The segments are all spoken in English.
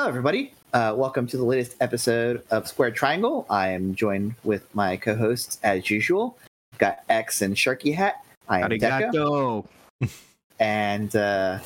Hello, everybody. Uh, welcome to the latest episode of Square Triangle. I am joined with my co-hosts as usual. Got X and Sharky Hat. I am Deca, Arigato. and uh,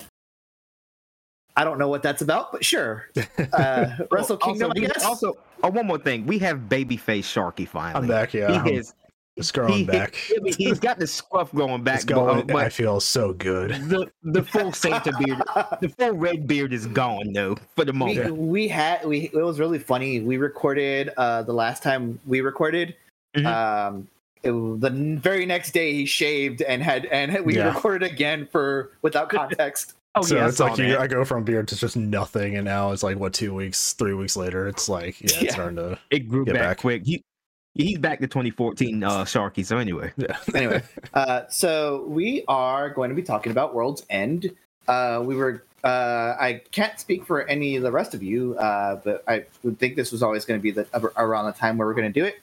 I don't know what that's about, but sure. Uh, Wrestle Kingdom, also, I guess. Also, oh, one more thing. We have babyface Sharky finally. I'm back, yeah. He I'm is. Just growing he- back. He's got the scruff going back, It's going, but, I feel so good. the the full Santa beard, the full red beard is gone though for the moment. we had we it was really funny. We recorded uh, the last time we recorded. Mhm. Um, it, was- the very next day he shaved and had and we Yeah. recorded again for without context. Oh so yeah, it's like you. I go from beard to just nothing, and now it's like what two weeks, three weeks later, it's like yeah, it's Yeah. starting to it grew Get back, back. quick. He he's back to 2014 uh, Sharky. So anyway, yeah. anyway, uh, so we are going to be talking about World's End. Uh, we were. Uh, I can't speak for any of the rest of you, uh, but I would think this was always going to be the around the time where we're going to do it.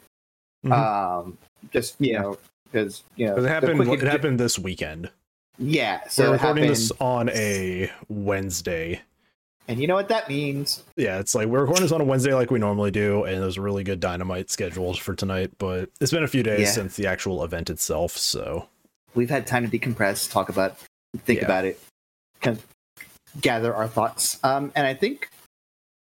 Mhm. Um, just you Yeah. know, because you know, But it happened. quick- It happened this weekend. Yeah, so We're recording happened, this on a Wednesday. And you know what that means. Yeah, it's like we're recording this on a Wednesday like we normally do, and there's a really good dynamite scheduled for tonight. But it's been a few days Yeah. since the actual event itself, so We've had time to decompress, talk about, think Yeah. about it, kind of gather our thoughts. Um, and I think,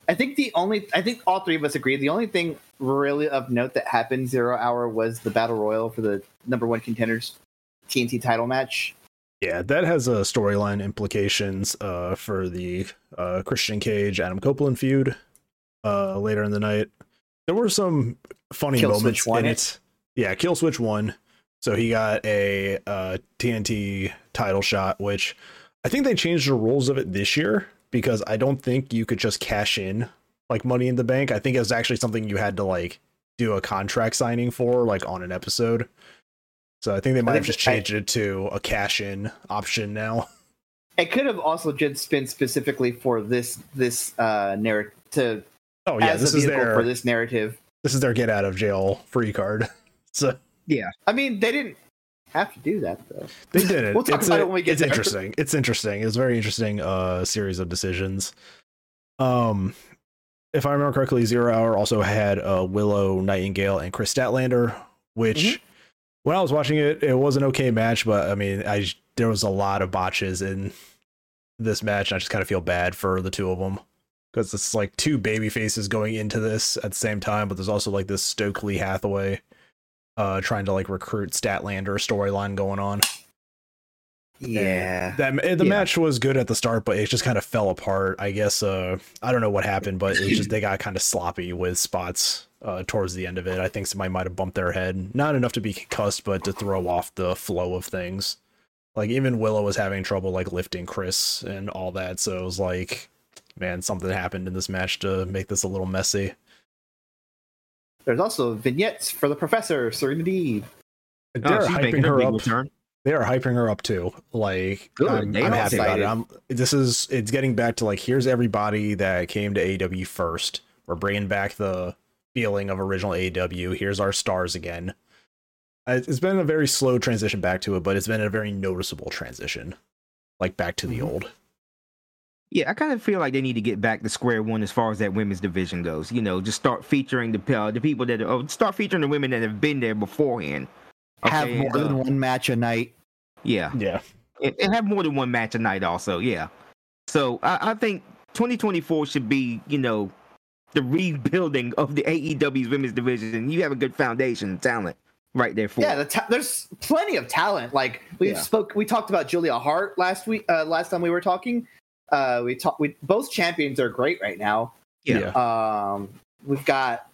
I think the only, I think all three of us agree. The only thing really of note that happened zero hour was the battle royal for the number one contenders TNT title match. Yeah, that has uh, storyline implications uh, for the uh, Christian Cage Adam Copeland feud uh, later in the night. There were some funny Kill moments in it. it. Yeah, Kill Switch won, so he got a uh, TNT title shot, which I think they changed the rules of it this year because I don't think you could just cash in like Money in the Bank. I think it was actually something you had to like do a contract signing for, like on an episode. So I think they might have just I- changed it to a cash in option now. It could have also just been specifically for this this uh narrative to Oh yeah, this is their for this narrative. this is their get out of jail free card. So Yeah. I mean, they didn't have to do that though. they did it. We'll talk it's about a- it when we get it's there. interesting. It's interesting. It was very interesting uh series of decisions. Um if I remember correctly, Zero Hour also had uh Willow Nightingale and Kris Statlander, which Mhm. When I was watching it, it was an okay match, but I mean, I there was a lot of botches in this match, and I just kind of feel bad for the two of them because it's like two baby faces going into this at the same time, but there's also like this Stokely Hathaway uh trying to like recruit Statlander storyline going on. Yeah. That the Yeah. match was good at the start, but it just kind of fell apart. I guess uh I don't know what happened, but it was just they got kind of sloppy with spots uh towards the end of it. I think somebody might have bumped their head. Not enough to be concussed, but to throw off the flow of things. Like even Willow was having trouble like lifting Kris and all that, so it was like man, something happened in this match to make this a little messy. There's also vignettes for the professor, Serena Deeb. They're oh, hyping her her up. return. they are hyping her up too. Like Good. I'm, I'm are happy about it. I'm this is it's getting back to like here's everybody that came to AEW first. We're bringing back the feeling of original AEW. Here's our stars again. It's been a very slow transition back to it, but it's been a very noticeable transition, like back to the Mhm. old. Yeah, I kind of feel like they need to get back to square one as far as that women's division goes. You know, just start featuring the uh, the people that oh, start featuring the women that have been there beforehand. Have Okay, more uh, than one match a night. Yeah, Yeah, and, and have more than one match a night. Also, yeah. So I, I think 2024 should be, you know, the rebuilding of the AEW's women's division. You have a good foundation of talent right there for Yeah, the ta- there's plenty of talent. Like we Yeah. spoke, we talked about Julia Hart last week. Uh, last time we were talking, uh, we talked. We both champions are great right now. Yeah. Um, we've got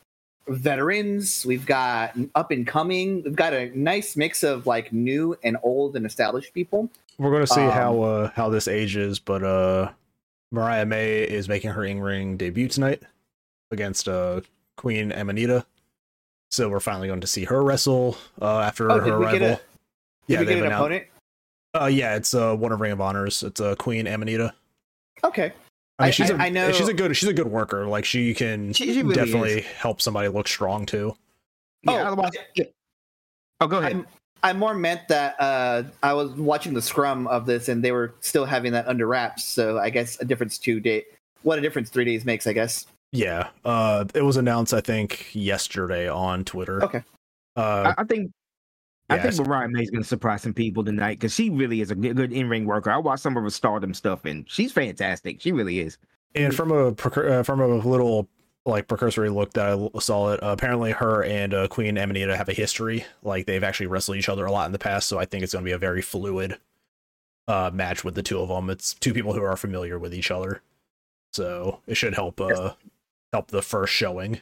veterans. We've got up and coming. We've got a nice mix of like new and old and established people. we're gonna see Um, how uh how this ages, but uh Mariah May is making her in ring debut tonight against uh Queen Aminata. So we're finally going to see her wrestle uh after Oh, her did we arrival. get a? Did yeah, we get they've an announced. opponent? Uh, yeah, it's uh one of Ring of Honors. It's uh Queen Aminata. Okay. I mean, I- she's a I- I know- she's a good she's a good worker. Like she can She- she really definitely is. help somebody look strong too. Yeah, Oh, otherwise, yeah. Oh, go ahead. I'm, I more meant that uh, I was watching the scrum of this, and they were still having that under wraps. So I guess a difference to day what a difference three days makes, I guess. Yeah, uh, it was announced I think yesterday on Twitter. Okay. Uh, I, I think I think Mariah May's gonna surprise some people tonight because she really is a good, good in ring worker. I watched some of her Stardom stuff and she's fantastic. She really is. And from a uh, from a little like precursory look that I saw it, uh, apparently her and uh, Queen Aminata have a history. Like they've actually wrestled each other a lot in the past, so I think it's going to be a very fluid uh, match with the two of them. It's two people who are familiar with each other, so it should help uh, help the first showing.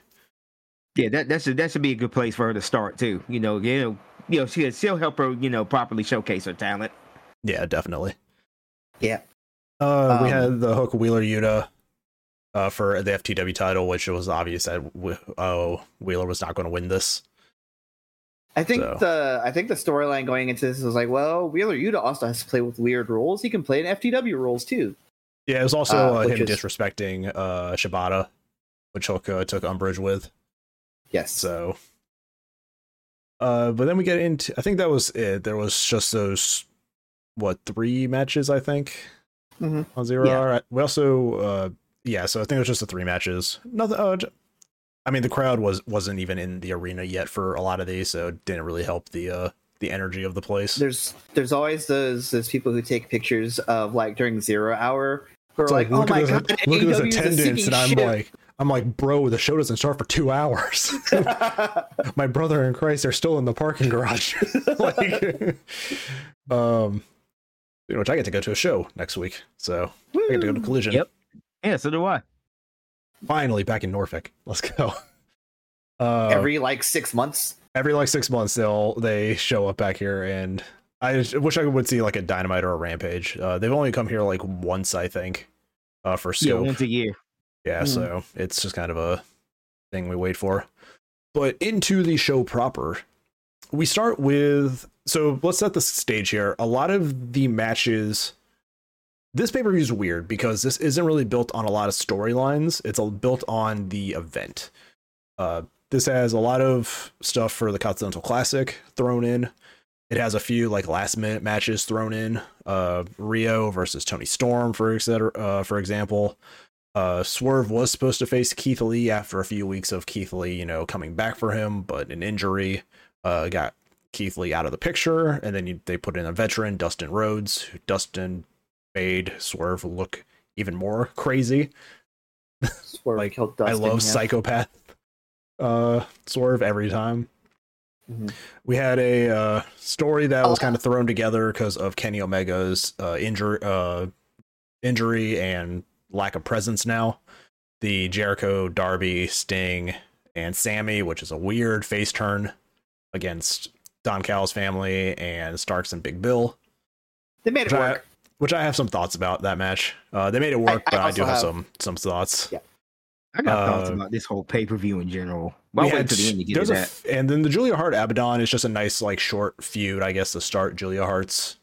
Yeah, that that should that should be a good place for her to start too. You know, you know, you know, she she'll help her, you know, properly showcase her talent. Yeah, definitely. Yeah. Uh, we Um, had the Hook Wheeler Yuta uh, for the FTW title, which it was obvious that w- oh Wheeler was not going to win this. I think So- the I think the storyline going into this was like, well, Wheeler Yuta also has to play with weird rules. He can play in FTW rules too. Yeah, it was also Uh, uh, him is- disrespecting uh, Shibata, which Hook uh, took umbrage with. Yes. So, uh, but then we get into. I think that was it. There was just those what three matches? I think Mhm. on zero Yeah. hour. We also, uh, yeah. So I think it was just the three matches. Nothing. Uh, I mean, the crowd was wasn't even in the arena yet for a lot of these, so it didn't really help the uh the energy of the place. there's there's always those those people who take pictures of like during zero hour who are like, look oh my god, look at this attendance, and I'm ship." like, I'm like, bro, the show doesn't start for two hours. my brother in Christ, they're still in the parking garage. like, um, you know, which I get to go to a show next week, so I get to go to Collision. Yep. Yeah, so do I. Finally back in Norfolk. Let's go. Uh, every every like six months. every like six months, they'll they show up back here, and I wish I would see like a Dynamite or a Rampage. Uh, they've only come here like once, I think, uh, for Yeah, once a year. Yeah, Hmm. so it's just kind of a thing we wait for. But into the show proper, we start with so let's set the stage here. A lot of the matches this pay-per-view is weird because this isn't really built on a lot of storylines. It's built on the event. Uh this has a lot of stuff for the Continental Classic thrown in. It has a few like last minute matches thrown in. Uh Riho versus Toni Storm for etc. Uh, for example. Uh, Swerve was supposed to face Keith Lee after a few weeks of Keith Lee, you know, coming back for him, but an injury uh, got Keith Lee out of the picture. And then you, they put in a veteran, Dustin Rhodes. who Dustin made Swerve look even more crazy. Swerve Like, killed I love yeah. psychopath uh, Swerve every time. Mhm. We had a uh, story that was Oh. kind of thrown together because of Kenny Omega's uh, injury, uh, injury and lack of presence now. The Jericho, Darby, Sting, and Sammy, which is a weird face turn against Don Callis family and Starks and Big Bill, They made it which I, work. which I have some thoughts about that match. Uh, they made it work, I but I do have, have- some some thoughts. Yeah. I got thoughts Uh, about this whole pay per view in general. But We I'll wait till the end to get to that. f- and then the Julia Hart Abaddon is just a nice like short feud, I guess, to start Julia Hart's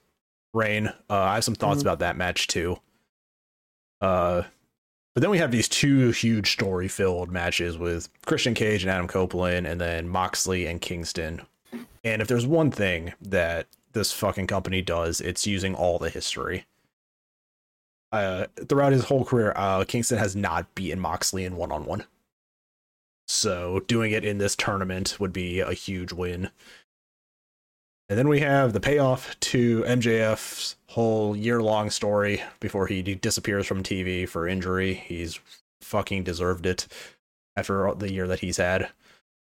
reign. Uh, I have some thoughts Mhm. about that match too. Uh, but then we have these two huge story filled matches with Christian Cage and Adam Copeland, and then Moxley and Kingston. And if there's one thing that this fucking company does, it's using all the history. Uh, throughout his whole career, uh, Kingston has not beaten Moxley in one on one. So doing it in this tournament would be a huge win. And then we have the payoff to MJF's whole year long story before he disappears from TV for injury. He's fucking deserved it after the year that he's had.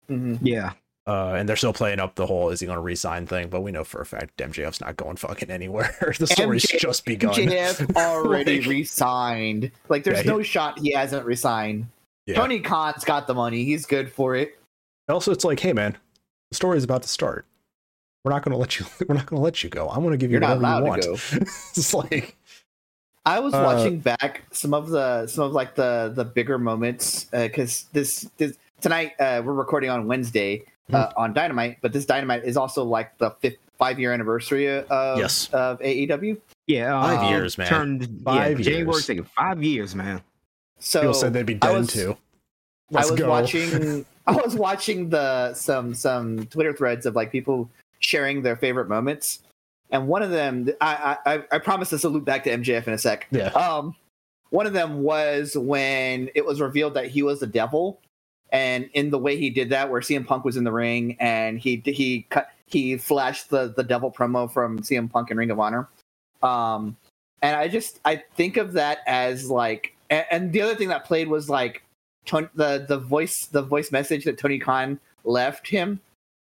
Mhm. Yeah. Uh, and they're still playing up the whole is he going to resign thing, but we know for a fact MJF's not going fucking anywhere. the story's MJ just begun. JF already Like- resigned. Like, there's Yeah, he- no shot he hasn't resigned. Yeah. Tony Khan's got the money. He's good for it. Also, it's like, hey man, the story's about to start. We're not going to let you. We're not going to let you go. I'm going to give you You're not whatever allowed you to want. go. it's like, I was Uh, watching back some of the some of like the the bigger moments because this this tonight uh, we're recording on Wednesday uh, Hmm. on Dynamite, but this Dynamite is also like the fifth five year anniversary of Yes. of AEW. Yeah. Five uh, years, man. Turned Five yeah, January years. second. Five years, man. So people said they'd be I dead was- too. I Let's was go. watching I was watching the some some Twitter threads of like people sharing their favorite moments, and one of them I I, I promise this will loop back to MJF in a sec. Yeah. Um, one of them was when it was revealed that he was the devil, and in the way he did that, where CM Punk was in the ring and he he cut he flashed the the devil promo from CM Punk in Ring of Honor. Um, and I just I think of that as like, and, and the other thing that played was like Tony, the the voice the voice message that Tony Khan left him.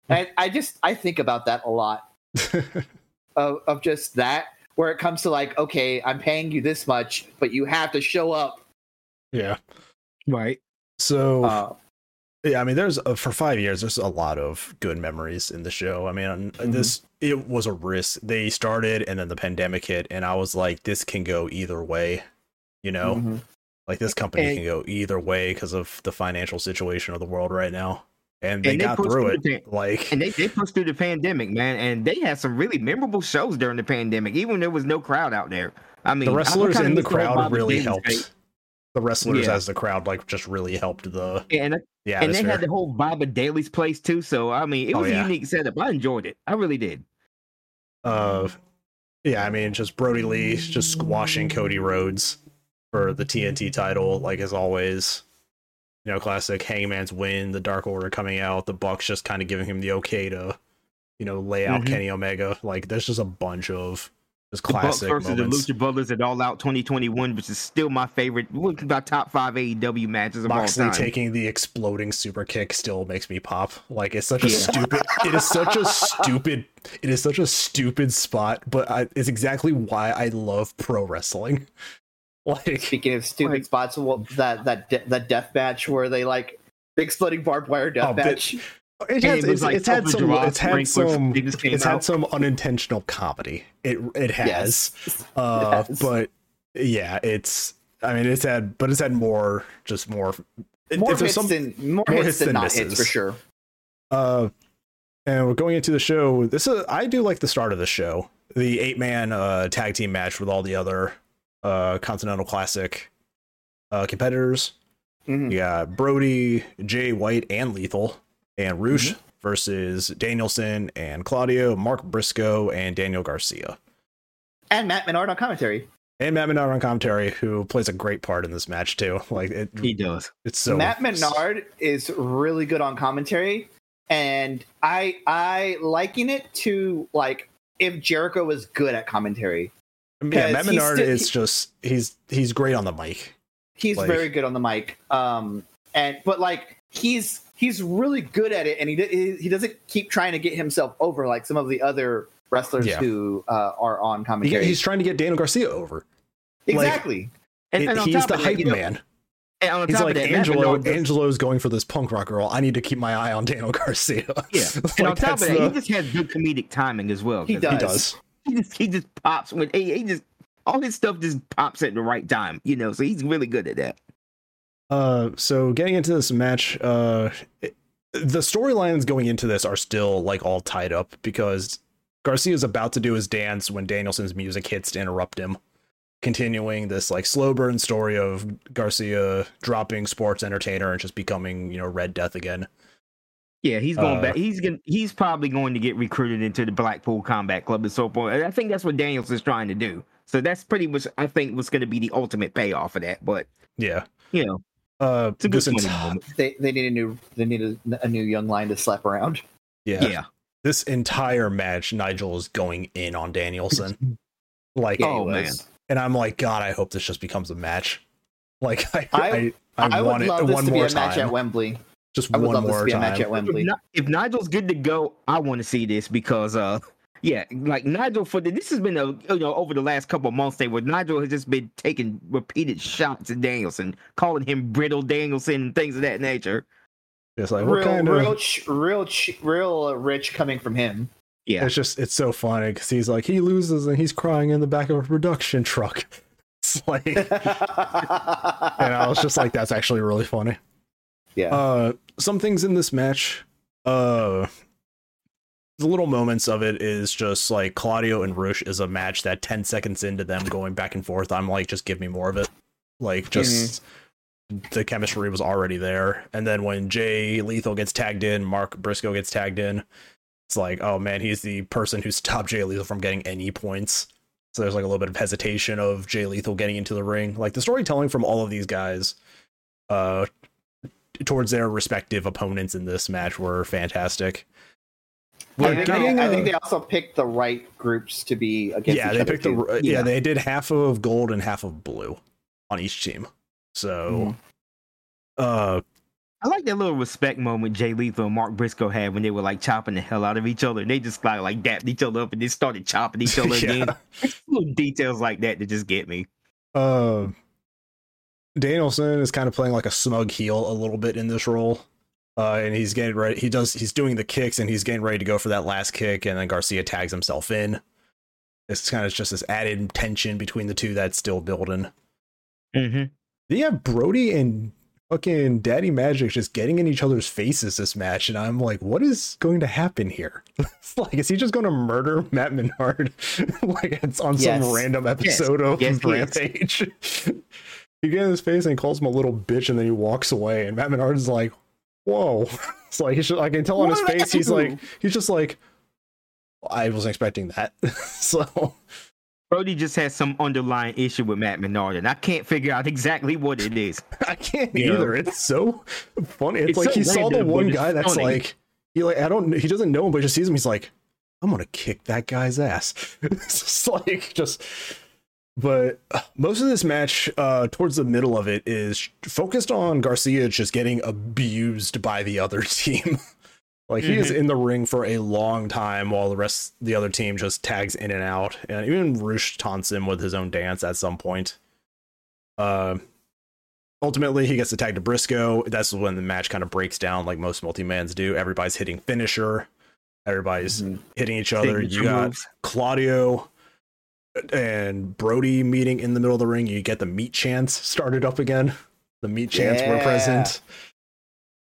And I just I think about that a lot of, of just that where it comes to like, okay, I'm paying you this much, but you have to show up. yeah. Right. So Uh, Yeah, I mean, there's uh, for five years. There's a lot of good memories in the show. I mean, Mhm. this it was a risk. They started, and then the pandemic hit, and I was like, this can go either way. You know, mhm. like this company And- can go either way because of the financial situation of the world right now, and they And they got through through it. the Like, And they, they pushed through the pandemic, man, and they had some really memorable shows during the pandemic, even when there was no crowd out there. I mean, the wrestlers in the crowd really helped. The wrestlers Yeah. as the crowd like just really helped the And, the and they had the whole Baba Daily's place too. So I mean, it Oh, was yeah. a unique setup. I enjoyed it. I really did. uh yeah i mean just brodie lee just squashing cody rhodes for the tnt title like as always you know classic hangman's win the dark order coming out the bucks just kind of giving him the okay to you know lay out Mhm. kenny omega like there's just a bunch of just The Bucks versus moments the Lucha Brothers at All Out 2021, which is still my favorite, my top five AEW matches of Moxley all time. taking the exploding super kick still makes me pop. Like it's such a Yeah. stupid. It is such a stupid. It is such a stupid spot, but I, it's exactly why I love pro wrestling. Like Speaking of stupid Like- spots, well, that that de- that death match where they like big exploding barbed wire death Oh, but- match. it has, it's, like it's had some. It's had some. they just came It's had some unintentional comedy. It it has. Yes. Uh, Yes. but yeah, it's. I mean, it's had, but it's had more, just more. more hits some- than more, more hits, hits than, than not hits misses. for sure. Uh, and we're going into the show. This is I do like the start of the show, the eight man uh tag team match with all the other uh Continental Classic uh competitors. Mhm. You got Brody, Jay White, and Lethal, and Rush versus Danielson and Claudio, Mark Briscoe, and Daniel Garcia. And Matt Menard on commentary. And Matt Menard on commentary, who plays a great part in this match too. Like it, He does. it's so Matt Menard is really good on commentary, and I I liken it to like if Jericho was good at commentary. Yeah, because Matt Menard still- is just he's he's great on the mic. He's Like- very good on the mic. Um, and but like he's he's really good at it, and he he he doesn't keep trying to get himself over like some of the other wrestlers Yeah. who uh, are on He- commentary. he's trying to get Daniel Garcia over. exactly. And, It- and on he's top the of that, hype know, man. And on He's like of that, Matt Angelo. Menard Angelo's going for this punk rock girl. I need to keep my eye on Daniel Garcia. Yeah, Like, and on top of that, the- he just has good comedic timing as well. He 'cause does. he does. He just, he just pops when he, he just all his stuff just pops at the right time, you know. So he's really good at that. Uh, so getting into this match, uh, it- the storylines going into this are still like all tied up because Garcia's about to do his dance when Danielson's music hits to interrupt him, continuing this like slow burn story of Garcia dropping sports entertainer and just becoming you know Red Death again. Yeah, he's going Uh, back. He's going. He's probably going to get recruited into the Blackpool Combat Club and so forth. And I think that's what Daniels is trying to do. So that's pretty much, I think, what's going to be the ultimate payoff of that. But Yeah. you know, Uh, it's a good this ent- They they need a new they need a, a new young line to slap around. yeah. Yeah. This entire match, Nigel is going in on Danielson. Like, Yeah, Oh, man. and I'm like, God, I hope this just becomes a match. Like, I, I- I, I, I, want would it love this one to be more a match at Wembley. Just I would one love more to be a match at If, Wembley. Ni- if Nigel's good to go, I want to see this because, uh, yeah, like Nigel for the, this has been a you know over the last couple of months, they where Nigel has just been taking repeated shots at Danielson, calling him brittle Danielson and things of that nature. It's like, real, kind real, ch- real, ch- real rich coming from him. Yeah, It's just, it's so funny because he's like, he loses and he's crying in the back of a production truck. It's like, and I was just like, that's actually really funny. Yeah. Uh, some things in this match, uh, the little moments of it is just like Claudio and Rush is a match that 10 seconds into them going back and forth, I'm like, just give me more of it. Like, just the chemistry was already there. And then when Jay Lethal gets tagged in, Mark Briscoe gets tagged in, it's like, oh man, he's the person who stopped Jay Lethal from getting any points So there's like a little bit of hesitation of Jay Lethal getting into the ring. Like the storytelling from all of these guys uh towards their respective opponents in this match were fantastic. I think, getting, they, I think they also picked the right groups to be against yeah, each they other picked too. the yeah. Yeah. they did half of gold and half of blue on each team. So uh I like that little respect moment Jay Lethal and Mark Briscoe had when they were like chopping the hell out of each other. They just like like dapped each other up and then started chopping each other Yeah. again. Little details like that that just get me. uh Danielson is kind of playing like a smug heel a little bit in this role. Uh, and he's getting ready. He does. He's doing the kicks, and he's getting ready to go for that last kick, and then Garcia tags himself in. It's kind of just this added tension between the two that's still building. Mm-hmm. Then have Brody and fucking Daddy Magic just getting in each other's faces this match, and I'm like, what is going to happen here? Like, is he just going to murder Matt Menard? like it's on Yes. some random episode of Yes. Rampage. you get in his face and he calls him a little bitch, and then he walks away, and Matt Menard is like, whoa. It's like he's just, I can tell on his What did face, he's like, he's just like, I wasn't expecting that. so Brody just has some underlying issue with Matt Menard, and I can't figure out exactly what it is. I can't Yeah. either. It's so funny. It's, It's like so he saw the one guy that's funny. like he like I don't he doesn't know him, but he just sees him. He's like, I'm gonna kick that guy's ass. it's just like just. But most of this match, uh, towards the middle of it, is focused on Garcia just getting abused by the other team. like he is in the ring for a long time while the rest the other team just tags in and out, and even Rush taunts him with his own dance at some point. Uh, ultimately he gets the tag to Briscoe. That's when the match kind of breaks down like most multi-mans do. Everybody's hitting finisher. Everybody's Mhm. hitting each other. You got moves. Claudio and Brody meeting in the middle of the ring. You get the meat chants started up again. The meat chants were present.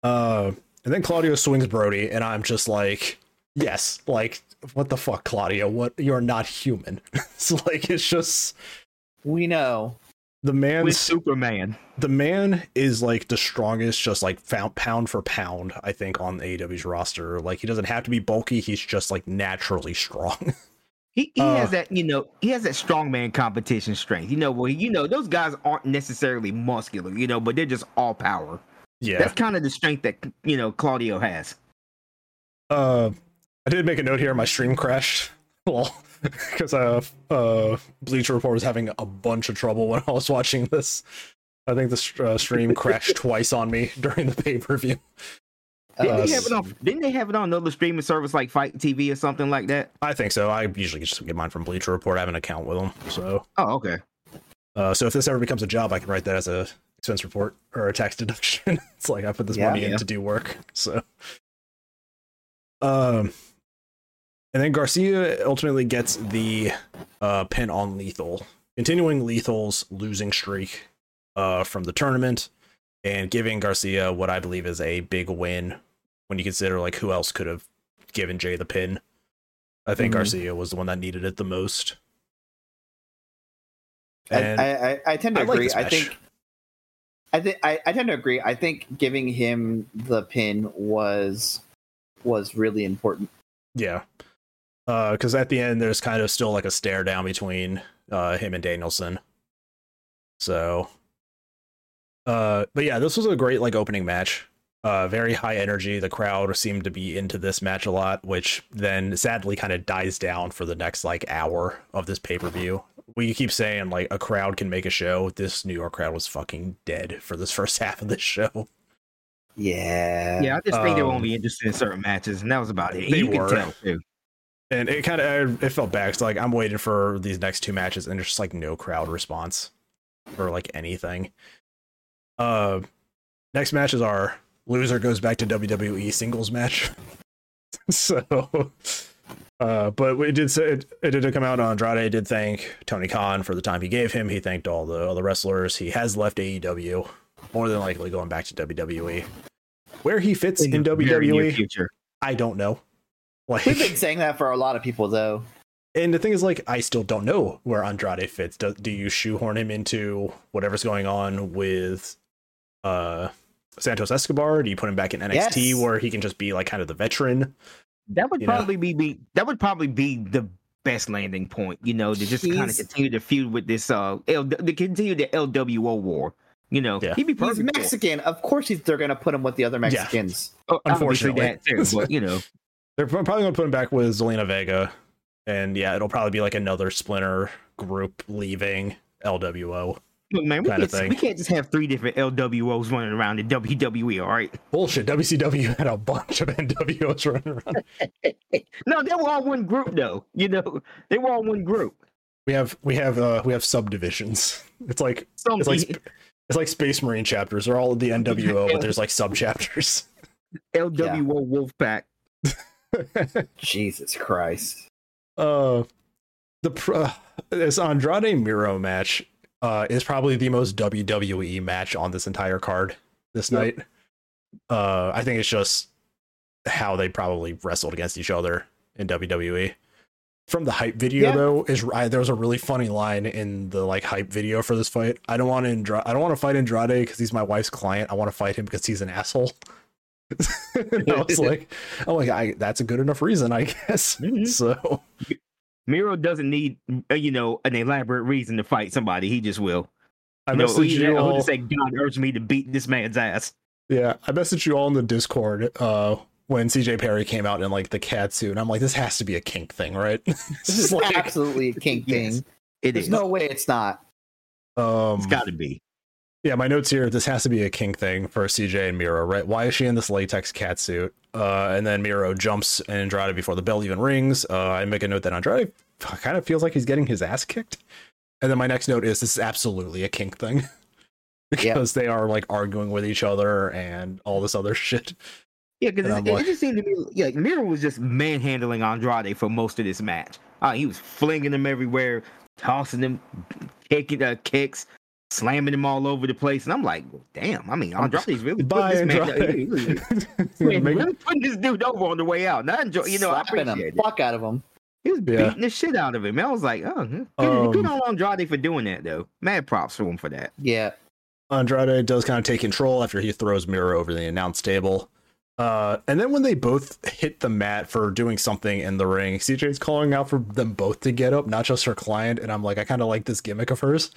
Uh, and then Claudio swings Brody, and I'm just like, yes, like what the fuck, Claudio? What you're not human. it's like it's just We know. the With man's Superman. the man is like the strongest, just like found pound for pound. I think on AEW's roster, like he doesn't have to be bulky. He's just like naturally strong. He, he Uh, has that, you know, he has that strongman competition strength. You know, well, you know, those guys aren't necessarily muscular, you know, but they're just all power. yeah. That's kind of the strength that you know Claudio has. Uh, I did make a note here. My stream crashed. Well, because uh, uh, Bleacher Report was having a bunch of trouble when I was watching this. I think the uh, stream crashed twice on me during the pay per view. Didn't Uh, they have it on? Didn't they have it on another streaming service like FITE TV or something like that? I think so. I usually just get mine from Bleacher Report. I have an account with them. So, Oh, okay. uh, so if this ever becomes a job, I can write that as a expense report or a tax deduction. it's like I put this Yeah. money in to do work. So, um, and then Garcia ultimately gets the uh, pin on Lethal, continuing Lethal's losing streak uh, from the tournament and giving Garcia what I believe is a big win when you consider like who else could have given Jay the pin. I think Mhm. Garcia was the one that needed it the most. I, And I, I, I tend to I agree. this I think. I think I, I tend to agree. I think giving him the pin was was really important. Yeah. Because at the end, there's kind of still like a stare down between uh, him and Danielson. So, uh, but yeah, this was a great like opening match. Uh, very high energy. The crowd seemed to be into this match a lot, which then sadly kind of dies down for the next like hour of this pay per view. We keep saying like a crowd can make a show. This New York crowd was fucking dead for this first half of this show. Yeah. Yeah, I just think they were Um, only interested in certain matches, and that was about it. They you were. can tell too. and it kind of it felt bad. 'cause, like I'm waiting for these next two matches, and there's just like no crowd response for like anything. Uh, next matches are loser goes back to WWE singles match. so, uh, but we did say it, it did come out. Andrade did thank Tony Khan for the time he gave him. He thanked all the other wrestlers. He has left AEW, more than likely going back to WWE. Where he fits in, the very near WWE, future. I don't know. Like, We've been saying that for a lot of people, though. and the thing is, like, I still don't know where Andrade fits. Do, do you shoehorn him into whatever's going on with uh Santos Escobar? Do you put him back in NXT Yes. where he can just be like kind of the veteran? That would you know. probably be, be that would probably be the best landing point. You know, to just kind of continue to feud with this uh, L, to continue the LWO war. You know, Yeah. he'd be He's perfect. for. Mexican. Of course, he's, they're going to put him with the other Mexicans. Oh, Unfortunately. that too, but you know, They're probably gonna put him back with Zelina Vega, and yeah, it'll probably be like another splinter group leaving LWO. Look, man, we Kinda can't, thing. we can't just have three different LWOs running around in WWE. All right. Bullshit. WCW had a bunch of NWOs running around. No, they were all one group though. You know, they were all one group. We have we have uh we have subdivisions. It's like Some, it's like it's like Space Marine chapters. They're all the NWO, but there's like sub chapters. LWO Wolfpack. Jesus Christ. uh the pro- uh, this Andrade Miro match uh is probably the most WWE match on this entire card this Yep. night. Uh I think it's just how they probably wrestled against each other in WWE. From the hype video Yeah. though, is I, there was a really funny line in the like hype video for this fight. I don't want to Andra- I don't want to fight Andrade because he's my wife's client. I want to fight him because he's an asshole. I was like, I'm like, I, that's a good enough reason, I guess. Mhm. So Miro doesn't need, uh, you know, an elaborate reason to fight somebody. He just will. I You know, messaged he, you he'll all. just say, "God urged me to beat this man's ass." Yeah, I messaged you all in the Discord uh, when CJ Perry came out in like the cat suit, and I'm like, this has to be a kink thing, right? This is like- absolutely a kink Yes. thing. It There's is. no way it's not. um, it's got to be. Yeah, my notes here. This has to be a kink thing for CJ and Miro, right? Why is she in this latex cat suit? Uh, and then Miro jumps and Andrade before the bell even rings. Uh, I make a note that Andrade kind of feels like he's getting his ass kicked. And then my next note is this is absolutely a kink thing because they are like arguing with each other and all this other shit. Yeah, because it, I'm it just seemed to me yeah, like Miro was just manhandling Andrade for most of this match. Uh, he was flinging him everywhere, tossing him, kicking uh, kicks, slamming him all over the place, and I'm like, well, damn. I mean, Andrade's really Bye, putting this man- Andrade. Man, really putting this dude over on the way out. And I enjoy, you know, I Slapping appreciate the fuck out of him. He was Yeah. beating the shit out of him. I was like, oh, good, good Um, on Andrade for doing that, though. Mad props for him for that. Yeah. Andrade does kind of take control after he throws Miro over the announce table. Uh, and then when they both hit the mat for doing something in the ring, CJ's calling out for them both to get up, not just her client. And I'm like, I kind of like this gimmick of hers.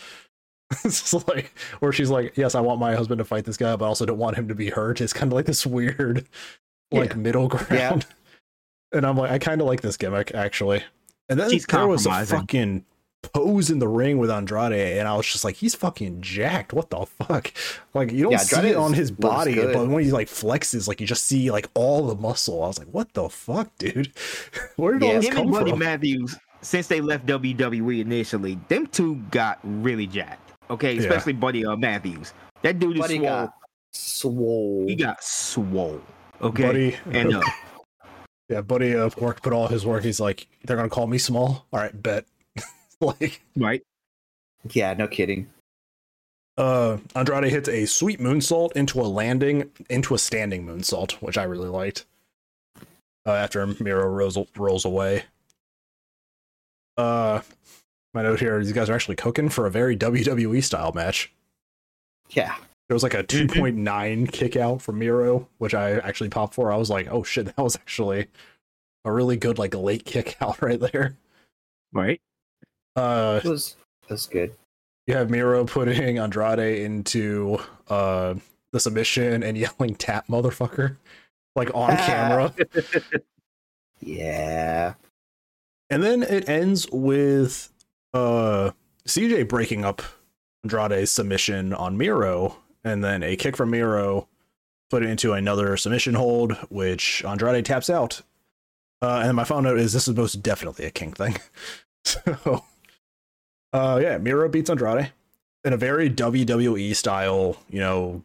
it's like where she's like, yes, I want my husband to fight this guy, but I also don't want him to be hurt. It's kind of like this weird, like Yeah. middle ground. And I'm like, I kind of like this gimmick actually. And then She's there was a fucking pose in the ring with Andrade, and I was just like, he's fucking jacked. What the fuck? Like you don't Yeah, see Andrade it on his body, but when he like flexes, like you just see like all the muscle. I was like, what the fuck, dude? Where did all Yeah, this Him come and Buddy from? Matthews, since they left WWE initially, them two got really jacked. Okay, Yeah. especially Buddy uh, Matthews. That dude is Buddy swole. got swole. He got swole. Okay, Buddy, and uh, yeah, buddy of work put all his work. He's like, they're gonna call me small. All right, bet. like, right, Yeah, no kidding. uh, Andrade hits a sweet moonsault into a landing, into a standing moonsault, which I really liked. Uh, after Miro rolls rolls away. Uh, my note here: these guys are actually cooking for a very WWE style match. Yeah. There was like a Mhm. 2.9 kick out from Miro, which I actually popped for. I was like, oh shit, that was actually a really good like late kick out right there. right. Uh, It was it was good. you have Miro putting Andrade into uh the submission and yelling tap motherfucker like on camera. Yeah. And then it ends with uh CJ breaking up Andrade's submission on Miro, and then a kick from Miro put it into another submission hold, which Andrade taps out. Uh, and my final note is this is most definitely a king thing. so, uh, yeah, Miro beats Andrade in a very WWE style, you know,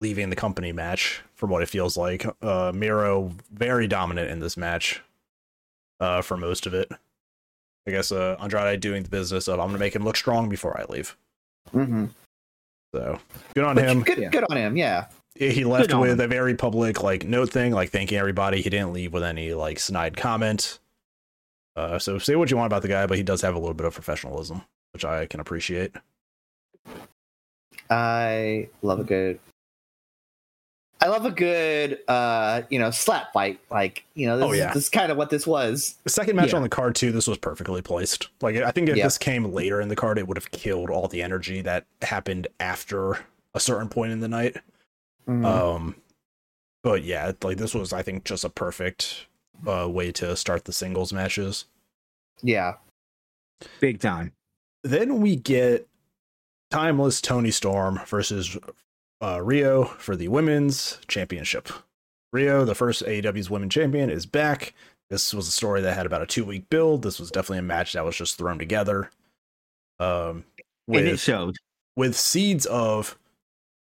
leaving the company match from what it feels like. Uh, Miro very dominant in this match uh, for most of it. I guess uh, Andrade doing the business of I'm gonna make him look strong before I leave. Mm-hmm. So good on him. Good, Yeah. good on him. Yeah. He left on with a very public like note thing, like thanking everybody. He didn't leave with any like snide comment. Uh, so say what you want about the guy, but he does have a little bit of professionalism, which I can appreciate. I love a good. I I love a good, uh, you know, slap fight. Like, you know, this, Oh, yeah. is, this is kind of what this was. The second match Yeah. on the card too, this was perfectly placed. Like I think if Yeah. this came later in the card, it would have killed all the energy that happened after a certain point in the night. Mhm. Um, but yeah, like this was, I think, just a perfect uh, way to start the singles matches. yeah. Big time. Then we get timeless Toni Storm versus uh, Riho for the women's championship. Riho, the first AEW's women champion, is back. This was a story that had about a two week build. This was definitely a match that was just thrown together. Um, and it showed. with seeds of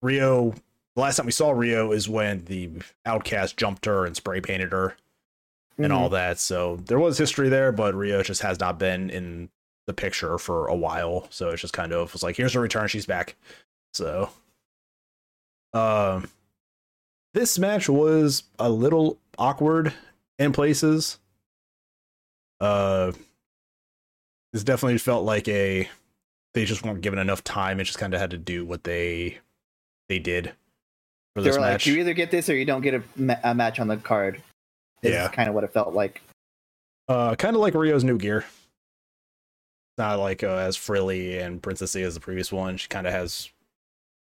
Riho. The last time we saw Riho is when the Outcast jumped her and spray painted her and Mhm. all that. So there was history there, but Riho just has not been in the picture for a while. So it's just kind of was like, here's her return, she's back. So um this match was a little awkward in places. Uh this definitely felt like a they just weren't given enough time. It just kind of had to do what they they did for They this were like, match. you either get this or you don't get a, ma- a match on the card. This Yeah. kind of what it felt like. Uh, kind of like Riho's new gear. Not like uh, as frilly and princessy as the previous one. She kind of has.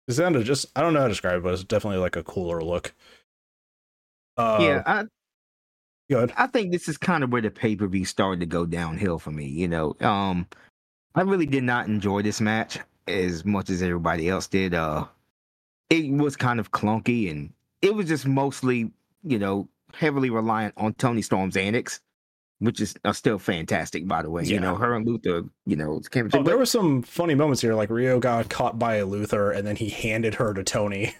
It's kind of just I don't know how to describe it, but it's definitely like a cooler look. Uh, yeah, I, good. I think this is kind of where the pay per view started to go downhill for me. You know, um, I really did not enjoy this match as much as everybody else did. Uh, it was kind of clunky, and it was just mostly, you know, heavily reliant on Toni Storm's antics, which is are still fantastic, by the way. You know, her and Luther, you know, came. Oh, there were some funny moments here. Like Riho got caught by Luther, and then he handed her to Toni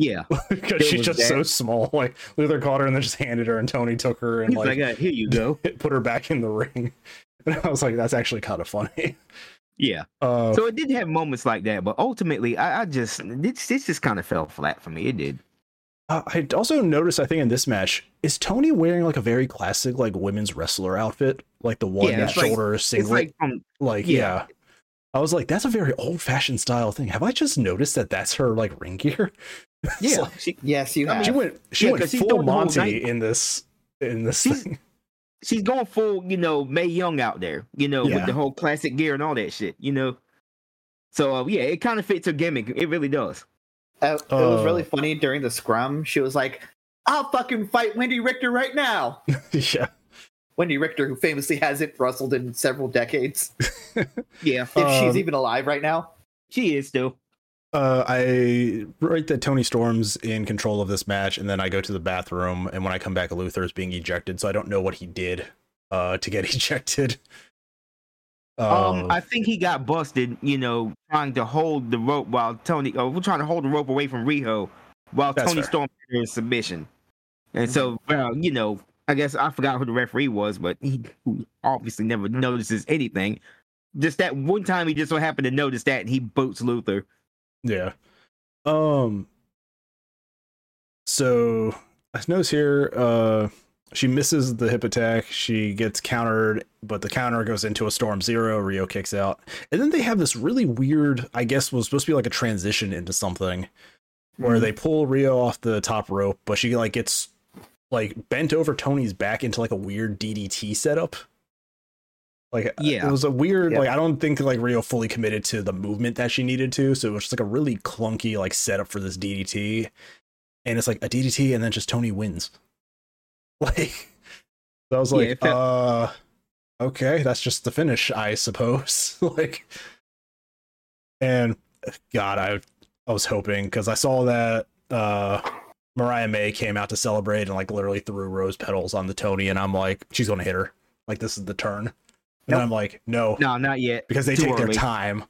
yeah, because she's just so small. Like Luther caught her and then just handed her, and Toni took her and he's like, like, uh, here you go. put her back in the ring. And I was like, that's actually kind of funny. Yeah. Uh, So it did have moments like that, but ultimately, I, I just this this just kind of fell flat for me. It did. Uh, I also noticed, I think in this match, is Toni wearing like a very classic like women's wrestler outfit, like the one Yeah, it's like- shoulder It's singlet. like from like, yeah. yeah. I was like, that's a very old fashioned style thing. Have I just noticed that that's her like ring gear? Yeah, like- she, Yes, you have. she went she Yeah, went 'cause she's full doing the whole Monty in this in this She's- thing. she's going full, you know, Mae Young out there, you know, Yeah. with the whole classic gear and all that shit, you know. So uh, yeah, it kind of fits her gimmick. It really does. Uh, it was Uh, really funny during the scrum. She was like, "I'll fucking fight Wendi Richter right now." yeah. Wendi Richter, who famously hasn't wrestled in several decades, Yeah, if she's Um, even alive right now. she is still. Uh, I write that Toni Storm's in control of this match, and then I go to the bathroom, and when I come back, Luther is being ejected, so I don't know what he did uh, to get ejected. Um, Um, I think he got busted, you know, trying to hold the rope while Toni, uh, we're trying to hold the rope away from Riho while Toni fair. Storm in submission. And so, well, you know, I guess I forgot who the referee was, but he obviously never notices anything. Just that one time he just so happened to notice that and he boots Luther. yeah. Um. So I notice here, uh, she misses the hip attack. She gets countered, but the counter goes into a Storm Zero. Riho kicks out, and then they have this really weird. I guess was supposed to be like a transition into something. where Mhm. they pull Riho off the top rope, but she like gets like bent over Toni's back into like a weird DDT setup. Like Yeah. it was a weird Yeah. like I don't think like Riho fully committed to the movement that she needed to, so it was just like a really clunky like setup for this DDT, and it's like a DDT and then just Toni wins. Like so I was like, felt- uh, okay, that's just the finish, I suppose. like, and God, I I was hoping because I saw that uh Mariah May came out to celebrate and like literally threw rose petals on the Toni, and I'm like, she's gonna hit her. Like this is the turn. And Nope. I'm like, no, No, not yet. because they Too take their time.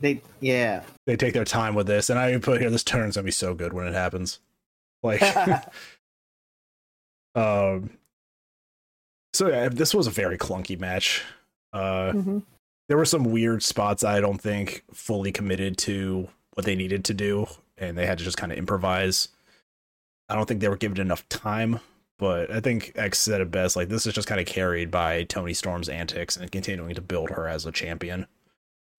They, yeah. They take their time with this, and I put here this turn's gonna be so good when it happens. Like, um, so yeah, this was a very clunky match. Uh, Mhm. there were some weird spots I don't think fully committed to what they needed to do, and they had to just kind of improvise. I don't think they were given enough time, but I think X said it best. Like this is just kind of carried by Toni Storm's antics and continuing to build her as a champion.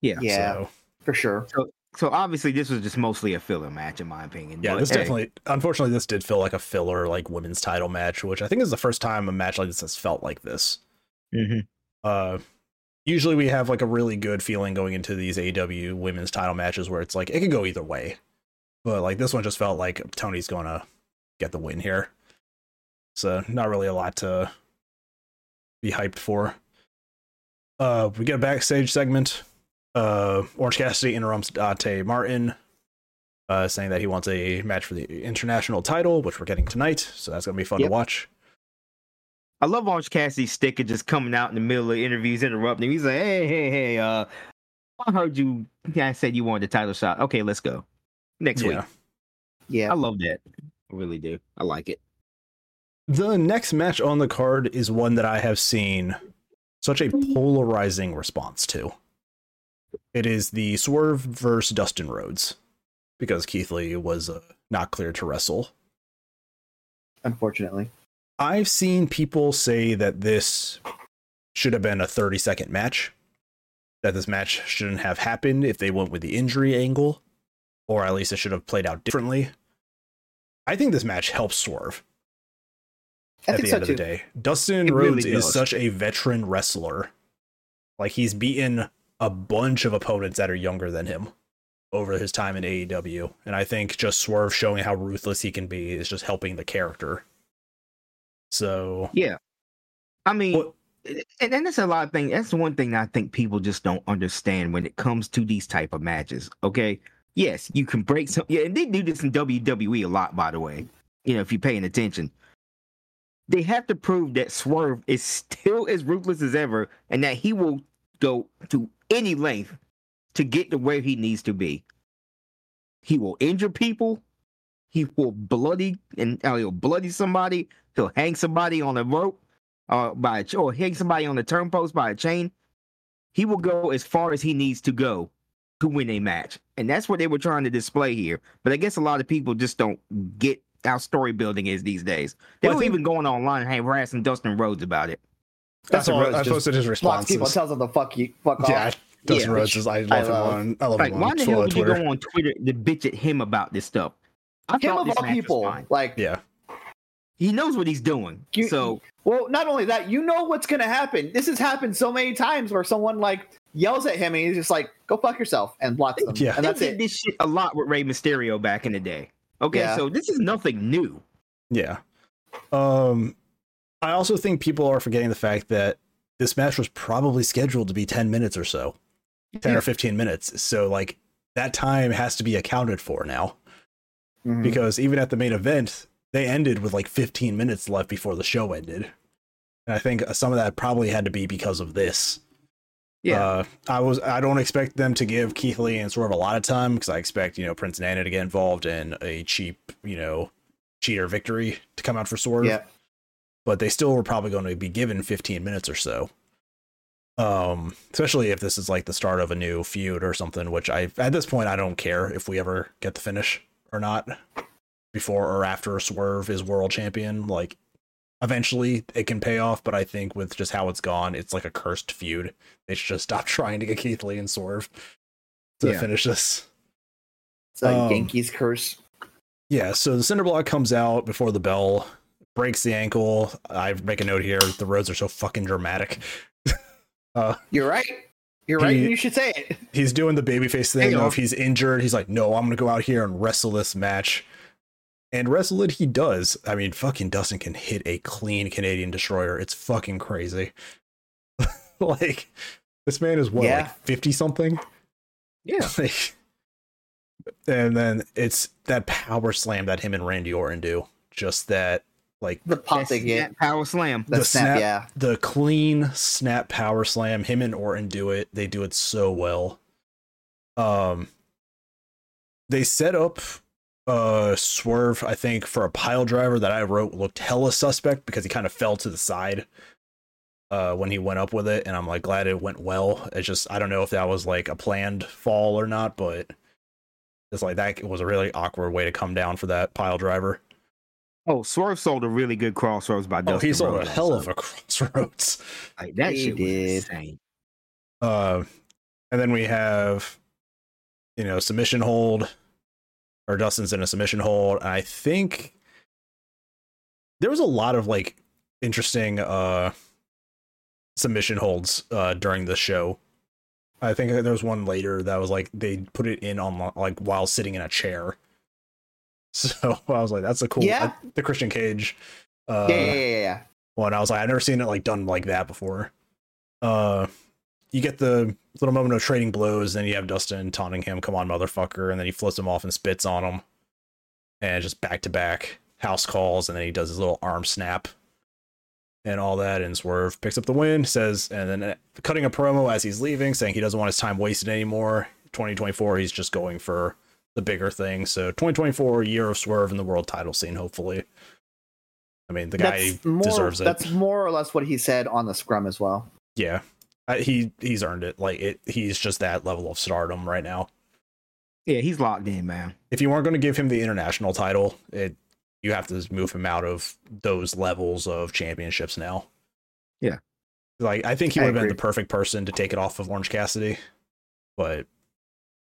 Yeah. Yeah. So, for sure. So so obviously this was just mostly a filler match, in my opinion. Yeah, but this hey, definitely. Unfortunately, this did feel like a filler, like women's title match, which I think is the first time a match like this has felt like this. mhm. Uh, usually we have like a really good feeling going into these AW women's title matches where it's like it could go either way, but like this one just felt like Toni's gonna get the win here. So not really a lot to be hyped for. Uh, we get a backstage segment. Uh, Orange Cassidy interrupts Dante Martin, uh, saying that he wants a match for the international title, which we're getting tonight. So that's gonna be fun Yep. to watch. I love Orange Cassidy's sticker just coming out in the middle of interviews, interrupting. He's like, "Hey, hey, hey! Uh, I heard you I said you wanted a title shot. Okay, let's go next Yeah. week." Yeah. I love that. I really do. I like it. The next match on the card is one that I have seen such a polarizing response to. It is the Swerve versus Dustin Rhodes because Keith Lee was uh, not cleared to wrestle. Unfortunately. I've seen people say that this should have been a 30 second match, that this match shouldn't have happened if they went with the injury angle, or at least it should have played out differently. I think this match helps Swerve I at the so end of the day. Dustin It really Rhodes is such a veteran wrestler. Like he's beaten a bunch of opponents that are younger than him over his time in AEW. And I think just Swerve showing how ruthless he can be is just helping the character. So Yeah, I mean, What- and, and that's a lot of things. That's one thing I think people just don't understand when it comes to these type of matches. Okay, yes, you can break some. Yeah, and they do this in WWE a lot, by the way. You know, if you're paying attention, they have to prove that Swerve is still as ruthless as ever, and that he will go to any length to get to where he needs to be. He will injure people. He will bloody and uh, he'll bloody somebody. He'll hang somebody on a rope, uh, by a, ch- or hang somebody on the turnpost by a chain. He will go as far as he needs to go to win a match, and that's what they were trying to display here. But I guess a lot of people just don't get how story building is these days. They Well, were even going online and harassing Dustin Rhodes about it. That's Dustin all Rhodes I just posted his Blocks people, tells them to fuck you, fuck off. yeah, Dustin Yeah, Rhodes is I love I him on I love Like, him why the hell Twitter. would you go on Twitter to bitch at him about this stuff? I Him of all people, like Yeah. He knows what he's doing. You- so Well, not only that, you know what's going to happen. This has happened so many times where someone like yells at him and he's just like, "Go fuck yourself," and blocks them. Yeah. and that's it. this shit a lot with Rey Mysterio back in the day. Okay, Yeah. so this is nothing new. Yeah. Um I also think people are forgetting the fact that this match was probably scheduled to be 10 minutes or so. 10 Yeah. or 15 minutes. So like that time has to be accounted for now Mhm. because even at the main event they ended with like 15 minutes left before the show ended. And I think some of that probably had to be because of this. Yeah, Uh, I was I don't expect them to give Keith Lee and Swerve a lot of time because I expect you know Prince Nana to get involved in a cheap you know cheater victory to come out for Swerve. yeah, But they still were probably going to be given 15 minutes or so. Um, especially if this is like the start of a new feud or something. Which I at this point I don't care if we ever get the finish or not before or after Swerve is world champion. Like eventually it can pay off, but I think with just how it's gone, it's like a cursed feud. They should just stop trying to get Keith Lee and Swerve to Yeah. finish this. it's like Um, Yankees curse. Yeah, so the cinder block comes out before the bell, breaks the ankle. I make a note here: the Rhodes are so fucking dramatic. uh, You're right. You're right. he- and you should say it. he's doing the babyface thing. Hey, if he's injured, he's like, "No, I'm gonna go out here and wrestle this match." And wrestle it, he does. I mean, fucking Dustin can hit a clean Canadian destroyer. It's fucking crazy. like, this man is what, Yeah. like fifty something? yeah. Like, and then it's that power slam that him and Randy Orton do. Just that, like The pop That's they get. power slam. The, the snap, snap- yeah. the clean snap power slam. Him and Orton do it. They do it so well. Um, they set up uh swerve. I think for a pile driver that I wrote looked hella suspect because he kind of fell to the side. Uh, when he went up with it, and I'm like glad it went well. It's just I don't know if that was like a planned fall or not, but it's like that was a really awkward way to come down for that pile driver. Oh, Swerve sold a really good Cross Rhodes by Dustin Oh, he sold a hell also. of a Cross Rhodes. like that He shit was did. insane. Uh, and then we have you know, submission hold, or Dustin's in a submission hold. I think there was a lot of like interesting uh submission holds uh during the show. I think there was one later that was like they put it in on like while sitting in a chair. So I was like, that's a cool. Yeah. I- the Christian Cage. Uh, yeah, yeah, yeah, yeah. one. I was like, I've never seen it like done like that before. Uh, you get the little moment of trading blows, then you have Dustin taunting him, "Come on, motherfucker!" and then he flips him off and spits on him, and just back to back house calls, and then he does his little arm snap and all that, and Swerve picks up the win, says, and then uh, cutting a promo as he's leaving, saying he doesn't want his time wasted anymore. 2024, he's just going for the bigger thing. So 2024, year of Swerve in the world title scene, hopefully. I mean, the guy That's more, deserves it. That's more or less what he said on the scrum as well. Yeah, I, he he's earned it. Like it, he's just that level of stardom right now. Yeah, he's locked in, man. If you weren't going to give him the international title, it you have to move him out of those levels of championships now. Yeah. like I think he would have been the perfect person to take it off of Orange Cassidy, but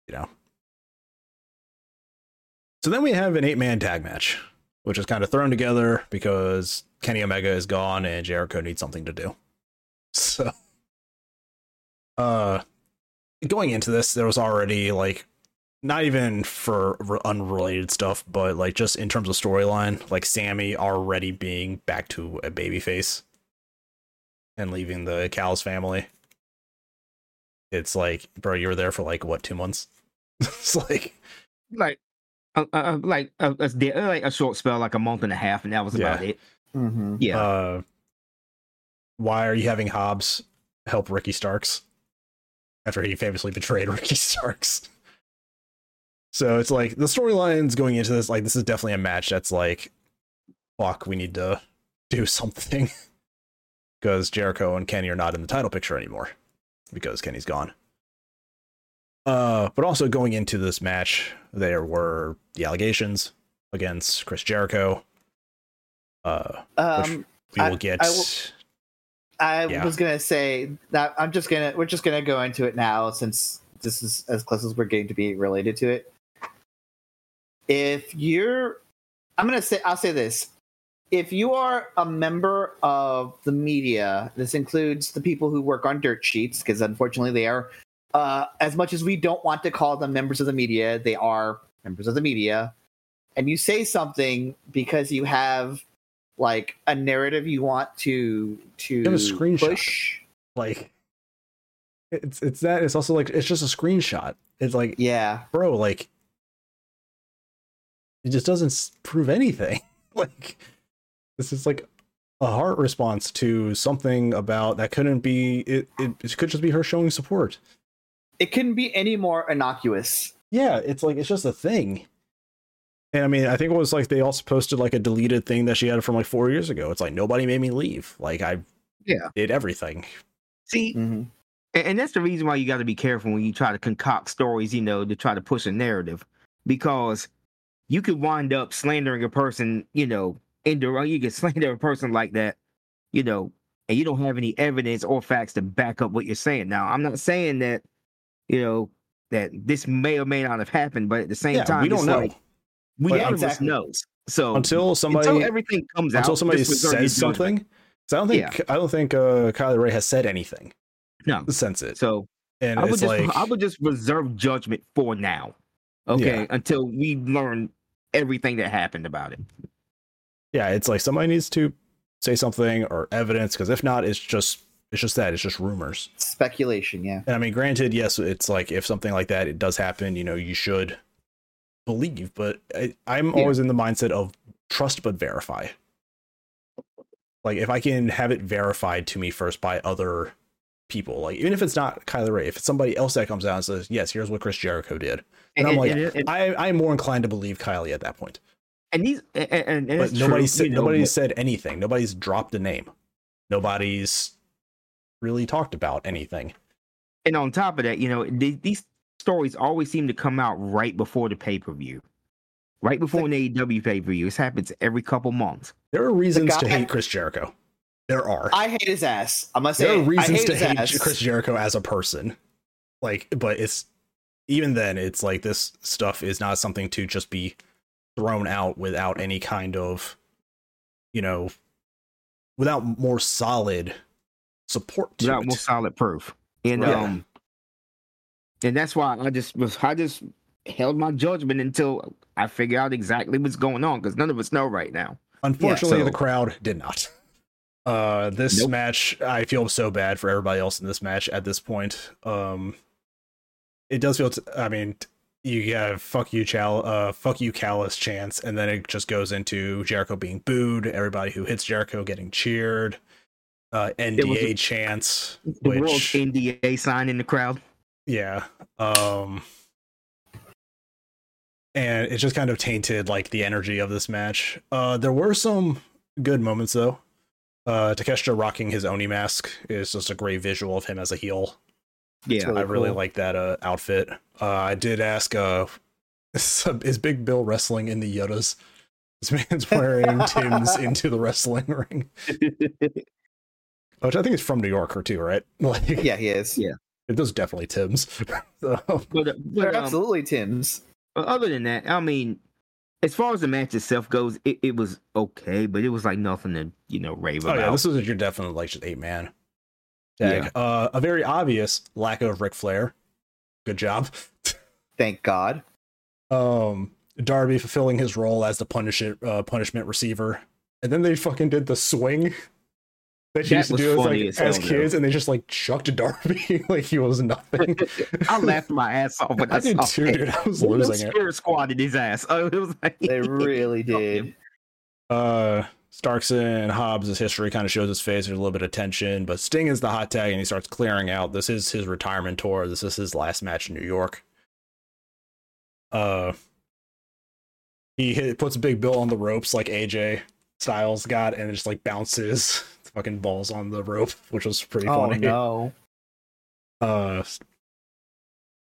you know. So then we have an eight man tag match, which is kind of thrown together because Kenny Omega is gone and Jericho needs something to do. So, uh, going into this, there was already like not even for unrelated stuff, but like just in terms of storyline, like Sammy already being back to a babyface and leaving the Callis family. It's like, bro, you were there for like what two months? it's like, Like, uh, uh, uh, like uh, a, a, like a short spell, like a month and a half, and that was about Yeah. it. Mm-hmm. Yeah, uh, why are you having Hobbs help Ricky Starks after he famously betrayed Ricky Starks? So it's like the storylines going into this, like this is definitely a match that's like, fuck, we need to do something because Jericho and Kenny are not in the title picture anymore because Kenny's gone. Uh, but also going into this match, there were the allegations against Chris Jericho. Uh, Um, we I- will get. I will- I Yeah. was gonna say that I'm just gonna we're just gonna go into it now since this is as close as we're getting to be related to it. If you're, I'm gonna say I'll say this: if you are a member of the media, this includes the people who work on dirt sheets, because unfortunately they are. Uh, as much as we don't want to call them members of the media, they are members of the media. And you say something because you have like a narrative you want to to a screenshot. push. like it's it's that it's also like it's just a screenshot it's like Yeah, bro like it just doesn't prove anything like this is like a heart response to something about that couldn't be it, it it could just be her showing support it couldn't be any more innocuous. yeah it's like it's just a thing and i mean i think it was like they also posted like a deleted thing that she had from like four years ago it's like nobody made me leave like i Yeah. did everything see, Mhm. and, and that's the reason why you got to be careful when you try to concoct stories, you know, to try to push a narrative, because you could wind up slandering a person, you know, indirect. You could slander a person like that, you know, and you don't have any evidence or facts to back up what you're saying. Now, I'm not saying that, you know, that this may or may not have happened, but at the same yeah time, we don't know like, we But none of us exactly. knows. So until somebody until everything comes out, until somebody just reserve your says something. something. 'Cause I don't think I don't think uh, Kylie Rae has said anything No. since it, So and I would it's just like I would just reserve judgment for now. Okay, Yeah. until we learn everything that happened about it. yeah, it's like somebody needs to say something or evidence because if not, it's just it's just that it's just rumors. Speculation, yeah. And I mean, granted, yes, it's like if something like that it does happen, you know, you should believe. But I, I'm Yeah. always in the mindset of trust but verify. Like if I can have it verified to me first by other people, like even if it's not Kylie Rae, if it's somebody else that comes out and says, "Yes, here's what Chris Jericho did," and, I'm like, and, and, I, I'm more inclined to believe Kylie at that point. and these and, and, and But nobody said nobody said anything. Nobody's dropped a name. Nobody's really talked about anything. and on top of that, you know, the- these stories always seem to come out right before the pay per view, right before an AEW pay per view. This happens every couple months. There are reasons to guy- hate Chris Jericho. There are. I hate his ass. I must say, there are I reasons hate to hate ass. Chris Jericho as a person. Like, but it's even then, it's like this stuff is not something to just be thrown out without any kind of, you know, without more solid support to without it. more solid proof. And Right. um, and that's why I just was I just held my judgment until I figure out exactly what's going on because none of us know right now. Unfortunately, so- the crowd did not. Uh, this Nope. match, I feel so bad for everybody else in this match at this point. Um, it does feel. T- I mean, you have "fuck you, Chal," uh, "fuck you, Callis" chance, and then it just goes into Jericho being booed, everybody who hits Jericho getting cheered, uh, NDA was- chants, The world which NDA sign in the crowd. yeah. Um and it just kind of tainted like the energy of this match. Uh there were some good moments though. Uh Takeshita rocking his Oni mask is just a great visual of him as a heel. Yeah, really I really cool. like that uh outfit. Uh I did ask uh is, is Big Bill wrestling in the Yodas? This man's wearing Timbs into the wrestling ring. Which I think is from New York or too, right? Like Yeah, he is. Yeah. it does definitely Timbs. so, but, uh, They're but um, absolutely Timbs. Other than that, I mean, as far as the match itself goes, it, it was okay, but it was like nothing to you know rave Oh about. yeah, this is your definitely like just eight man. Yeah. Uh, a very obvious lack of Ric Flair. Good job. Thank God. Um, Darby fulfilling his role as the punishment uh, punishment receiver, and then they fucking did the swing that you That used to do as, like, as as hell, kids, and they just like chucked Darby like he was nothing. I laughed my ass off when I, I did saw too, it. dude. I was They losing it. Spirit squatted his ass. Oh, it was like They really did. Uh, Starks and Hobbs' history kind of shows his face. There's a little bit of tension, but Sting is the hot tag, and he starts clearing out. This is his retirement tour. This is his last match in New York. Uh, he hit, puts a big bill on the ropes like AJ Styles got, and it just like bounces fucking balls on the rope, which was pretty Oh funny. no. Uh,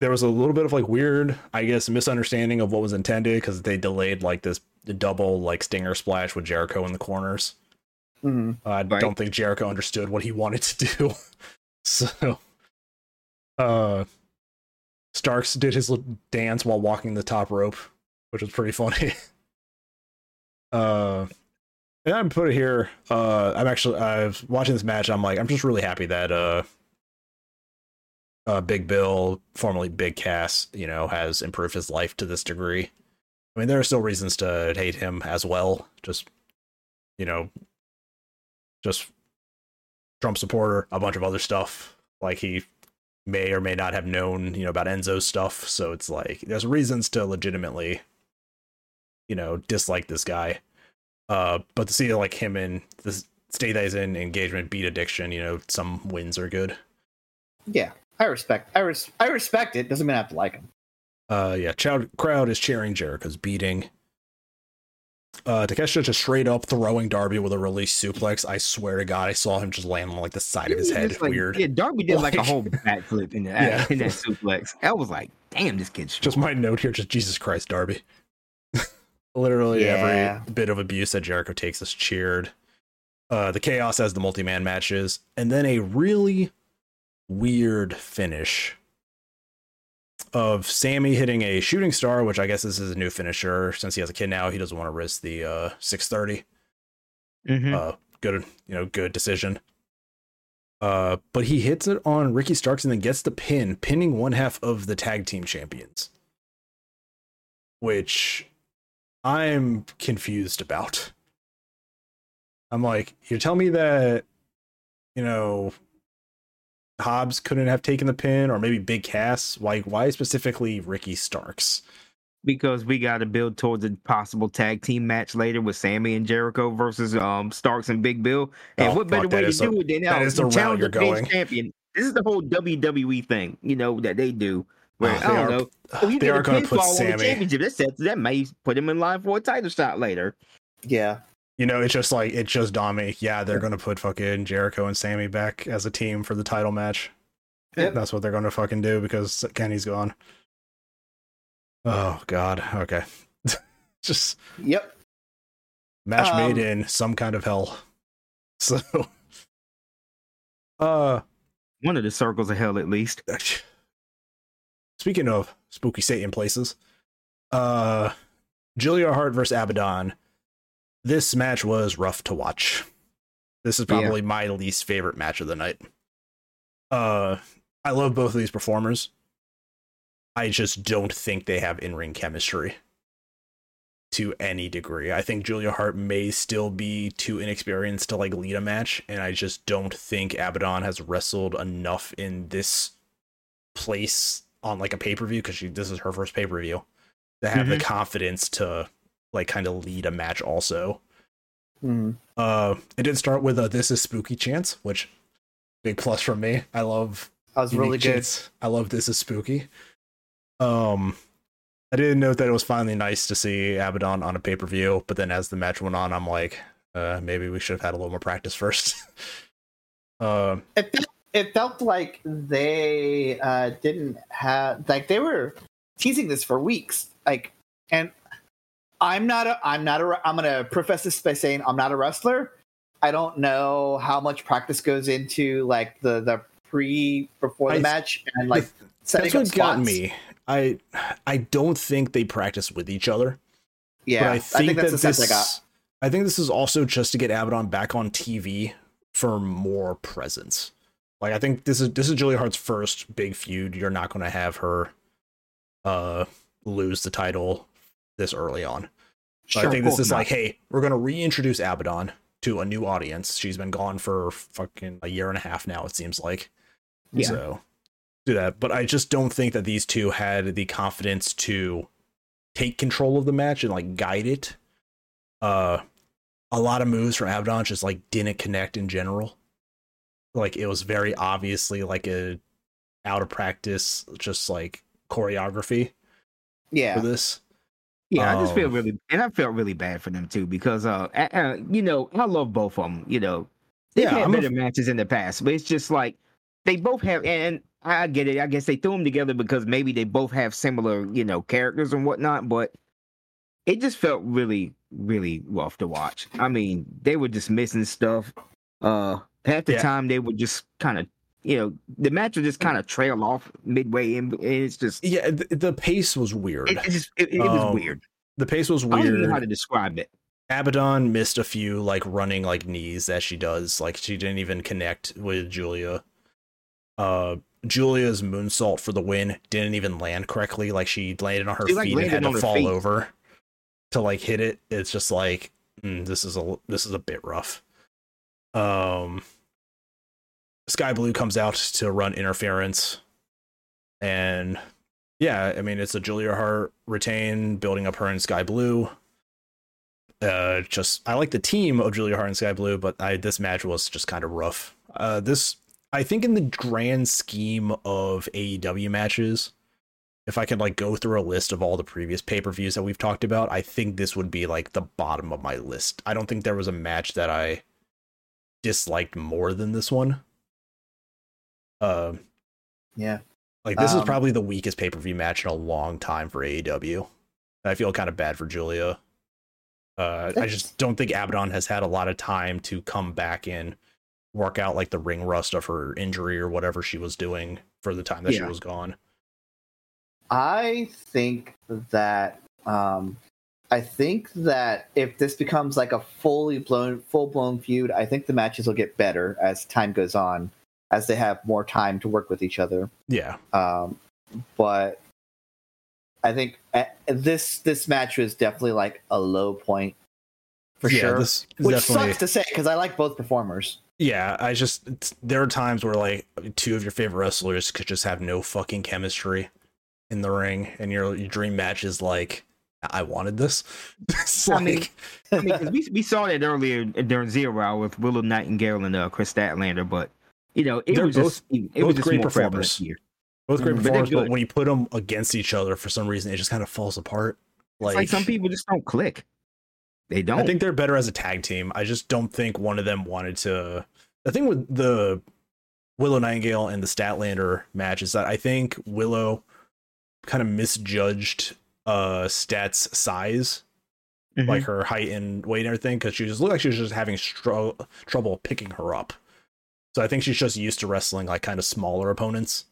there was a little bit of like weird, I guess, misunderstanding of what was intended because they delayed like this double like stinger splash with Jericho in the corners. Mhm. I Right. don't think Jericho understood what he wanted to do. so, uh, Starks did his little dance while walking the top rope, which was pretty funny. uh, and I'm put it here. Uh, I'm actually I was watching this match. I'm like, I'm just really happy that uh, uh, Big Bill, formerly Big Cass, you know, has improved his life to this degree. I mean, there are still reasons to hate him as well. Just, you know, just Trump supporter, a bunch of other stuff. Like he may or may not have known, you know, about Enzo's stuff. So it's like there's reasons to legitimately, you know, dislike this guy. Uh, but to see like him in the state that he's in engagement beat addiction, you know, some wins are good. Yeah. I respect I res- I respect it. Doesn't mean I have to like him. Uh, yeah, crowd crowd is cheering Jericho's beating. Uh, Takeshita just straight up throwing Darby with a release suplex. I swear to God, I saw him just land on like the side of his head. like- Weird. Yeah, Darby did like, Like- a whole backflip in that Yeah. in that suplex. I was like, damn, this kid's Just my note here, just Jesus Christ, Darby. Literally Yeah. every bit of abuse that Jericho takes is cheered. Uh, the chaos as the multi-man matches, and then a really weird finish of Sammy hitting a shooting star, which I guess this is a new finisher since he has a kid now. He doesn't want to risk the uh 630. Mhm. Uh, good, you know, good decision. Uh, but he hits it on Ricky Starks and then gets the pin, pinning one half of the tag team champions, which I'm confused about. I'm like, you tell me that, you know, Hobbs couldn't have taken the pin, or maybe Big Cass. Why? Why specifically Ricky Starks? because we got to build towards a possible tag team match later with Sammy and Jericho versus um Starks and Big Bill. And Oh, what better way to do it than that is the challenge you're going. champion? This is the whole WWE thing, you know, that they do. Where Oh, I they don't are- know. Oh, you they are going to put pinfall the Sammy. championship. That sets that may put him in line for a title shot later. Yeah. You know, it's just like it just dawned. Yeah, they're gonna put fucking Jericho and Sammy back as a team for the title match. Yep. That's what they're gonna fucking do because Kenny's gone. Oh god. Okay. just Yep. match Um, made in some kind of hell. So uh One of the circles of hell, at least. speaking of spooky Satan places. Uh, Julia Hart versus Abaddon. This match was rough to watch. This is Yeah. probably my least favorite match of the night. Uh, I love both of these performers. I just don't think they have in ring chemistry to any degree. I think Julia Hart may still be too inexperienced to like lead a match, and I just don't think Abaddon has wrestled enough in this place on like a pay per view because she this is her first pay per view to have the confidence to like kind of lead a match. Also, Mhm. uh, it did start with a "This is spooky" chance, which big plus from me. I love That was really unique good. chants. I love "This is spooky." Um, I didn't note that it was finally nice to see Abaddon on a pay per view, but then as the match went on, I'm like, uh, maybe we should have had a little more practice first. uh, It felt, it felt like they uh, didn't have like they were teasing this for weeks. Like, and I'm not a I'm not a I'm gonna profess this by saying I'm not a wrestler. I don't know how much practice goes into like the the pre before the I- match and like setting that's what got me. I I don't think they practice with each other. Yeah, but I think, that's that the sense this, I got. I think this is also just to get Abaddon back on TV for more presence. Like I think this is this is Julia Hart's first big feud. You're not going to have her uh lose the title this early on. So Sure, I think this is not. like, hey, we're going to reintroduce Abaddon to a new audience. She's been gone for fucking a year and a half now. It seems like. Yeah. So do that, but I just don't think that these two had the confidence to take control of the match and like guide it. Uh, a lot of moves from Abaddon just like didn't connect in general. Like it was very obviously like a out of practice, just like choreography Yeah, for this. Yeah, I just feel Um, really, and I felt really bad for them too because, uh, you know, I love both of them. You know, they've Yeah, had I'm a better matches in the past, but it's just like they both have, and I get it. I guess they threw them together because maybe they both have similar, you know, characters and whatnot. But it just felt really, really rough to watch. I mean, they were just missing stuff. Uh, half the Yeah. time they would just kind of, you know, the match would just kind of trail off midway, and it's just, Yeah, the, the pace was weird. it, it just, it, it was Um, weird. the pace was weird. I don't know how to describe it. Abaddon missed a few like running like knees that she does. Like she didn't even connect with Julia. Uh Julia's moonsault for the win didn't even land correctly. Like she landed on her She, like, feet and had to fall feet. over to like hit it. It's just like mm, this is a this is a bit rough. Um Sky Blue comes out to run interference. And yeah, I mean it's a Julia Hart retain, building up her and Sky Blue uh just I like the team of Julia Hart and Sky Blue, but I this match was just kind of rough. Uh this I think in the grand scheme of AEW matches, if I could like go through a list of all the previous pay-per-views that we've talked about, I think this would be like the bottom of my list. I don't think there was a match that I disliked more than this one. Uh yeah. like this is Um, probably the weakest pay-per-view match in a long time for AEW. I feel kind of bad for Julia. Uh, I just don't think Abaddon has had a lot of time to come back and work out like the ring rust of her injury or whatever she was doing for the time that she was gone. I think that um I think that if this becomes like a fully blown full blown feud, I think the matches will get better as time goes on, as they have more time to work with each other. Yeah, Um but I think uh, this this match was definitely like a low point for yeah, sure. This Which definitely, sucks to say because I like both performers. yeah. I just it's, there are times where like two of your favorite wrestlers could just have no fucking chemistry in the ring, and your your dream match is like, I wanted this. it's I like, mean, I mean, 'cause we we saw that earlier during Zero Hour with Willow Nightingale and uh, Kris Statlander, but you know, it They're was just it both was great performers. both great Mhm. But performers, but good. when you put them against each other for some reason, it just kind of falls apart. It's like some people just don't click. They don't. I think they're better as a tag team. I just don't think one of them wanted to. The thing with the Willow Nightingale and the Statlander match is that I think Willow kind of misjudged uh Stat's size, Mhm. like her height and weight and everything, because she just looked like she was just having trouble picking her up. So I think she's just used to wrestling like kind of smaller opponents.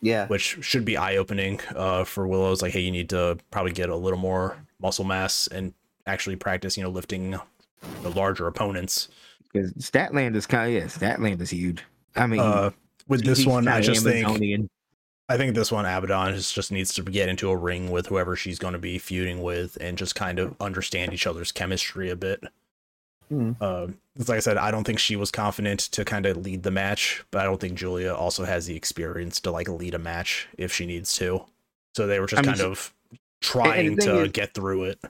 Yeah. which should be eye opening uh, for Willow's like, hey, you need to probably get a little more muscle mass and actually practice, you know, lifting the larger opponents. Because Statland is kind of yeah, Statland is huge. I mean, Uh, with this one, I just think I think this one Abaddon just, just needs to get into a ring with whoever she's going to be feuding with and just kind of understand each other's chemistry a bit. Hmm. Uh, like I said, I don't think she was confident to kind of lead the match, but I don't think Julia also has the experience to like lead a match if she needs to. So they were just I mean, kind she- of trying to is- get through it.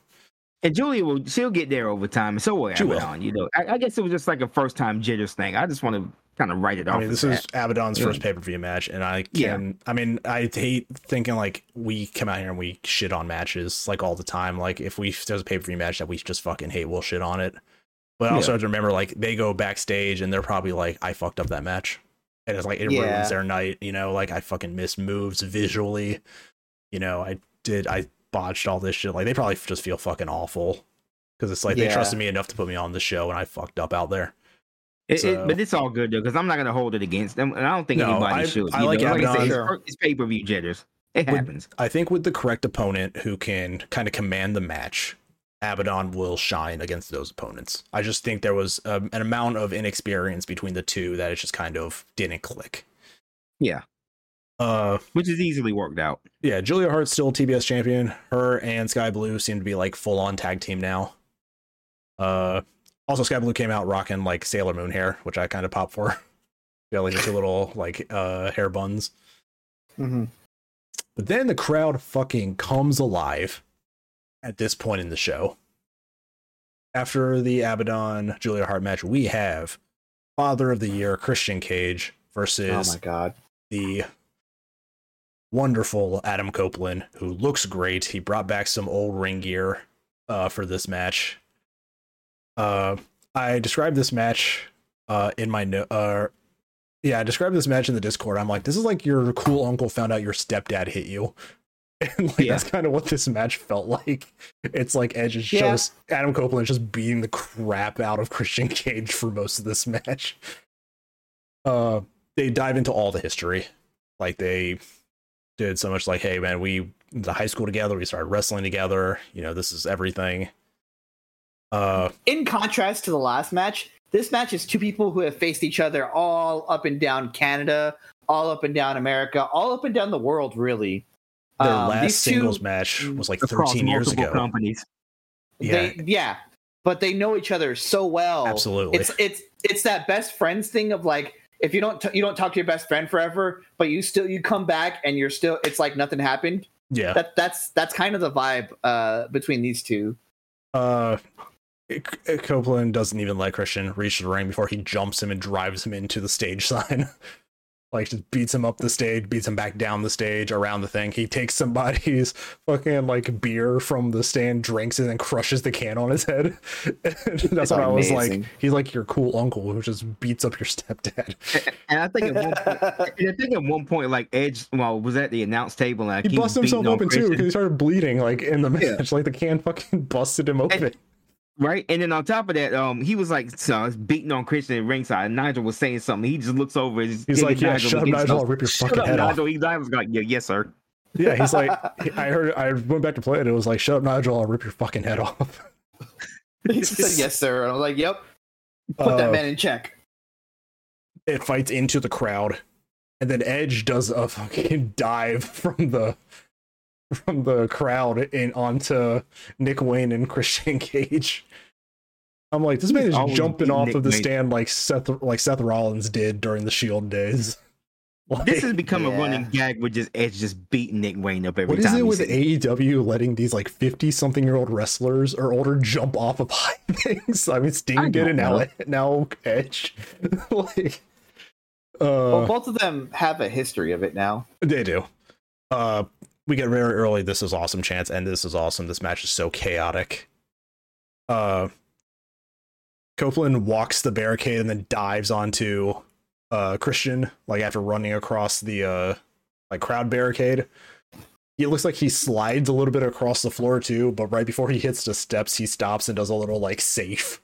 And Julia will she'll get there over time, and so will She will. You know, I, I guess it was just like a first time jitters thing. I just want to kind of write it off. I mean, this is that. Abaddon's Yeah. first pay per view match, and I Yeah. can. I mean, I hate thinking like we come out here and we shit on matches like all the time. Like if we if there's a pay per view match that we just fucking hate, we'll shit on it. But I also Yeah. have to remember like they go backstage and they're probably like, I fucked up that match, and it's like it Yeah. ruins their night. You know, like I fucking missed moves visually. You know, I did I botched all this shit. Like they probably just feel fucking awful because it's like they trusted me enough to put me on the show, and I fucked up out there. It- it- but it's all good though, because I'm not gonna hold it against them, and I don't think No, anybody I- should. I you like like I said, it's, it's pay per view jitters. It happens. I think with the correct opponent who can kind of command the match, Abaddon will shine against those opponents. I just think there was um, an amount of inexperience between the two that it just kind of didn't click. Yeah, Uh, which is easily worked out. yeah, Julia Hart's still TBS champion. Her and Sky Blue seem to be like full on tag team now. Uh, also Sky Blue came out rocking like Sailor Moon hair, which I kind of pop for. yeah, like the two little like uh hair buns. Mhm. But then the crowd fucking comes alive at this point in the show. After the Abaddon Julia Hart match, we have Father of the Year Christian Cage versus Oh my god. the wonderful Adam Copeland, who looks great. He brought back some old ring gear uh, for this match. Uh, I described this match uh, in my no- uh, yeah, I described this match in the Discord. I'm like, this is like your cool uncle found out your stepdad hit you. And like Yeah. that's kind of what this match felt like. It's like Edge is Yeah. just Adam Copeland is just beating the crap out of Christian Cage for most of this match. Uh they dive into all the history. Like they did so much like, hey man, we went to high school together, we started wrestling together, you know, this is everything. Uh In contrast to the last match, this match is two people who have faced each other all up and down Canada, all up and down America, all up and down the world, really. Their Um, last these two- singles match was like 13 years ago. companies. Yeah, They, yeah, but they know each other so well. absolutely. It's it's it's that best friends thing of like if you don't t- you don't talk to your best friend forever, but you still you come back and you're still it's like nothing happened. yeah. That that's that's kind of the vibe uh between these two. Uh, Copeland doesn't even let Christian reach the ring before he jumps him and drives him into the stage sign. Like just beats him up the stage, beats him back down the stage, around the thing. He takes somebody's fucking like beer from the stand, drinks it, and crushes the can on his head. That's It's what I was like. He's like your cool uncle who just beats up your stepdad. And I think at one point, and I think at one point, like Edge, well, was at the announce table and like, He was busted himself beating on open too because he started bleeding like in the Yeah. match. Like the can fucking busted him open. Right? And then on top of that, um, he was like so, beating on Christian at ringside. And Nigel was saying something. He just looks over. and He's, He's like, giving "Yeah, shut up, Nigel. I'll rip your fucking up, head off." Nigel. He Nigel's like, yeah, yes, sir. Yeah, he's like, I heard, I went back to play it. It was like, shut up, Nigel, I'll rip your fucking head off. he said yes, sir. And I was like, Yep, put Uh, that man in check. It fights into the crowd, and then Edge does a fucking dive from the from the crowd and onto Nick Wayne and Christian Cage. I'm like, this man is jumping off Nick of the Wayne. stand like Seth like Seth Rollins did during the Shield days. Like, This has become a running gag with just Edge just beating Nick Wayne up every What is time. it with sees- AEW letting these like 50 something year old wrestlers or older jump off of high things? I mean, Sting I did it now, now Edge. like, well, uh, both of them have a history of it now. they do. Uh, we get very early. This is awesome chance, and this is awesome. This match is so chaotic. Uh, Copeland walks the barricade and then dives onto uh Christian, like after running across the uh like crowd barricade. It looks like he slides a little bit across the floor too, but right before he hits the steps, he stops and does a little like safe,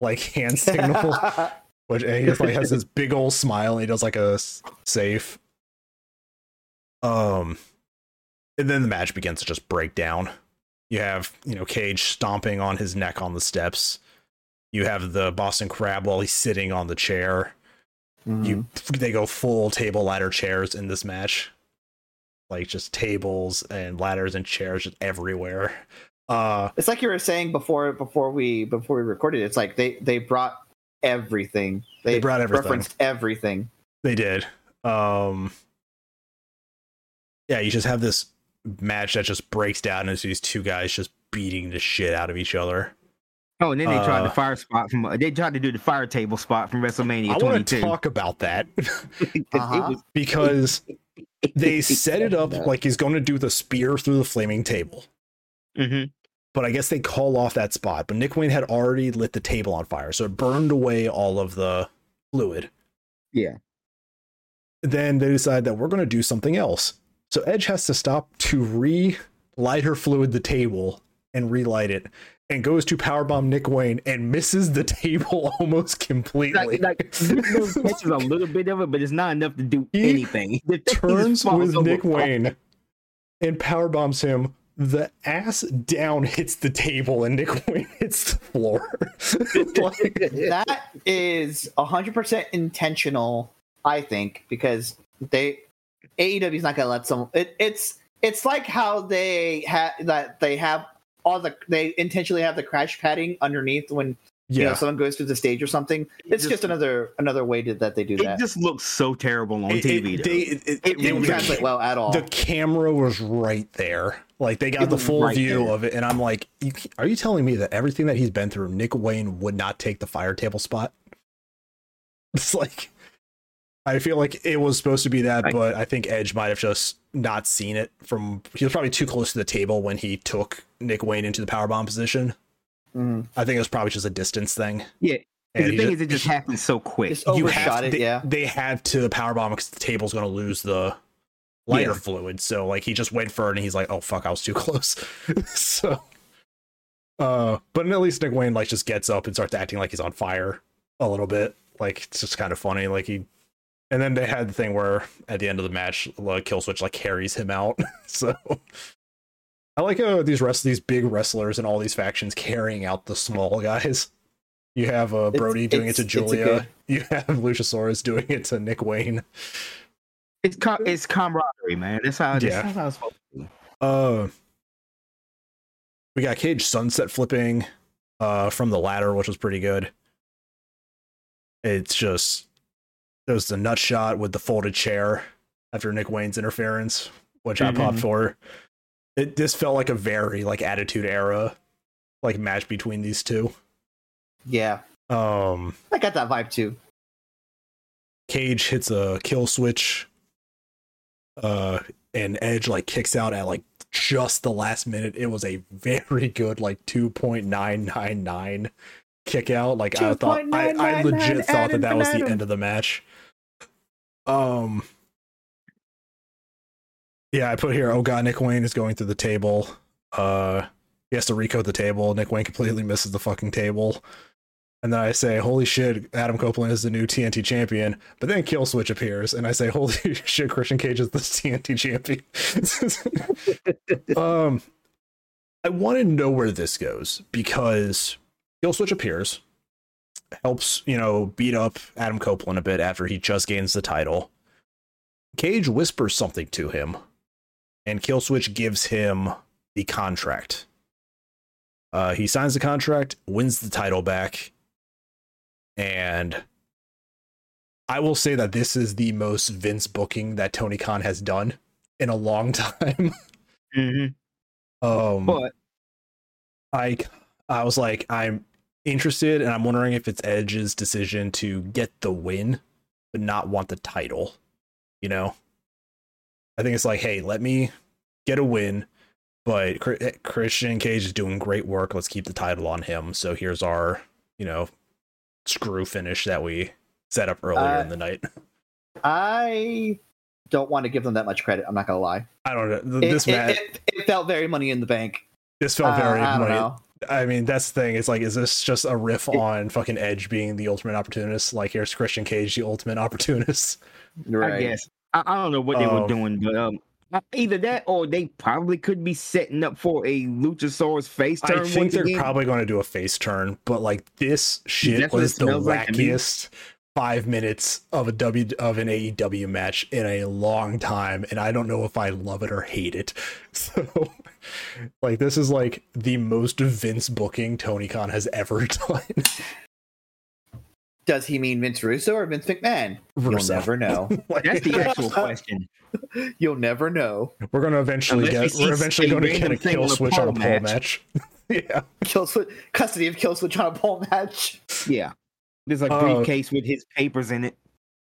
like hand signal, which and he just like has this big old smile and he does like a safe. Um, and then the match begins to just break down. You have you know Cage stomping on his neck on the steps. You have the Boston Crab while he's sitting on the chair. Mhm. You they go full table ladder chairs in this match, like just tables and ladders and chairs just everywhere. Uh, It's like you were saying before before we before we recorded. It's like they they brought everything. They, They brought everything. Referenced everything. They did. Um Yeah, you just have this match that just breaks down into these two guys just beating the shit out of each other. Oh, and then they tried Uh, the fire spot from. They tried to do the fire table spot from WrestleMania I want 22. to talk about that Uh-huh. because they set it up like he's going to do the spear through the flaming table. Mhm. But I guess they call off that spot. But Nick Wayne had already lit the table on fire, so it burned away all of the fluid. Yeah. Then they decide that we're going to do something else. So Edge has to stop to re lighter fluid the table and relight it, and goes to powerbomb Nick Wayne and misses the table almost completely. Like, like catches a little bit of it, but it's not enough to do He anything. The thing just turns falls with over. Nick Wayne and power bombs him. The ass down hits the table and Nick Wayne hits the floor. Like, that is hundred percent intentional. I think because they AEW's not gonna let some. It, it's it's like how they have that they have all the they intentionally have the crash padding underneath when you know someone goes through the stage or something. It's just- just another another way to, that they do It that. It just looks so terrible on It- TV. it- though. they- it- it- It It didn't was- translate well at all. the camera was right there. Like they got It the full right view there. of it, and I'm like, you, are you telling me that everything that he's been through, Nick Wayne would not take the fire table spot? It's like, I feel like it was supposed to be that, I- but I think Edge might have just not seen it from. He was probably too close to the table when he took Nick Wayne into the powerbomb position. Mhm. I think it was probably just a distance thing. Yeah, And the thing just- is, it just happened so quick. You overshot have, it. they, yeah. they had to the powerbomb because the table's going to lose the lighter Yeah. fluid. So like he just went for it and he's like, oh fuck, I was too close. so, uh, but at least Nick Wayne like just gets up and starts acting like he's on fire a little bit. Like it's just kind of funny. Like he, and then they had the thing where at the end of the match, like Killswitch like carries him out. so. I like uh, these rest these big wrestlers and all these factions carrying out the small guys. You have uh, It's- Brody doing it to Julia. You have Luchasaurus doing it to Nick Wayne. It's com- it's camaraderie, man. That's how. That's Yeah. how it's supposed to be. Uh, we got Cage sunset flipping uh, from the ladder, which was pretty good. It's just there's the nut shot with the folded chair after Nick Wayne's interference, which I popped Mhm. for. It this felt like a very like attitude era like match between these two. Yeah. Um I got that vibe too. Cage hits a kill switch. Uh and Edge like kicks out at like just the last minute. It was a very good like 2.999 kick out. Like I thought I, I legit thought that that was the end of the match. Um Yeah, I put here, oh god, Nick Wayne is going through the table. Uh he has to recode the table. Nick Wayne completely misses the fucking table. And then I say, holy shit, Adam Copeland is the new TNT champion. But then Kill Switch appears, and I say, holy shit, Christian Cage is the TNT champion. um, I want to know where this goes because Kill Switch appears, helps, you know, beat up Adam Copeland a bit after he just gains the title. Cage whispers something to him, and Killswitch gives him the contract. Uh, he signs the contract, wins the title back, and I will say that this is the most Vince booking that Tony Khan has done in a long time. Mhm. um, But I I was like, I'm interested, and I'm wondering if it's Edge's decision to get the win, but not want the title. You know, I think it's like, hey, let me get a win, but Christian Cage is doing great work. Let's keep the title on him. So here's our, you know, screw finish that we set up earlier Uh, in the night. I don't want to give them that much credit. I'm not gonna lie. I don't know. It, This it, match, it, it felt very money in the bank. this felt Uh, very. Don't money- know. I mean, that's the thing. It's like, is this just a riff on fucking Edge being the ultimate opportunist? Like, here's Christian Cage, the ultimate opportunist. Right. I guess I, I don't know what they Um, were doing, but um, Either that, or they probably could be setting up for a Luchasaurus face turn. I think once they're again. probably going to do a face turn, but like this shit was the smells like wackiest five minutes of a W of an AEW match in a long time, and I don't know if I love it or hate it. So, like, this is like the most Vince booking Tony Khan has ever done. Does he mean Vince Russo or Vince McMahon? You'll never know. Like, That's the actual question. You'll never know. we're gonna eventually Unless get we we're eventually going to get a kill switch on a pole pole match. match. yeah. Kill switch, custody of kill switch on a pole match. Yeah, there's a Uh, briefcase with his papers in it.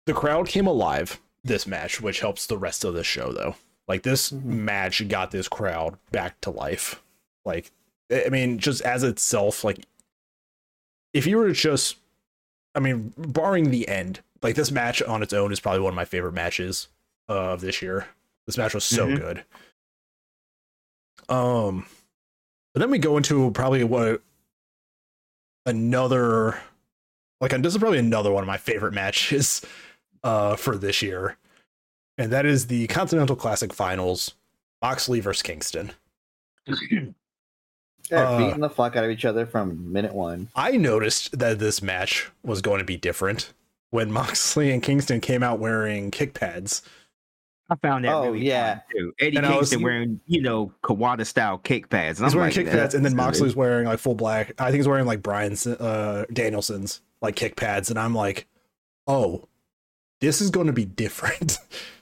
the crowd came alive this match, which helps the rest of the show though. Like this match got this crowd back to life. Like I mean, just as itself, like if you were to just I mean, barring the end, like this match on its own is probably one of my favorite matches of this year. This match was so Mhm. good. Um but then we go into probably what another like and this is probably another one of my favorite matches uh for this year and that is the continental classic finals moxley versus kingston They're Uh, beating the fuck out of each other from minute one. i noticed that this match was going to be different when moxley and kingston came out wearing kick pads I found that Oh, really yeah. too. Eddie And I was- Kingston wearing, you know, Kawada style kick pads. And he's I'm wearing like, kick pads and then that's moxley's wearing like full black i think he's wearing like brian's uh danielson's like kick pads and i'm like oh this is going to be different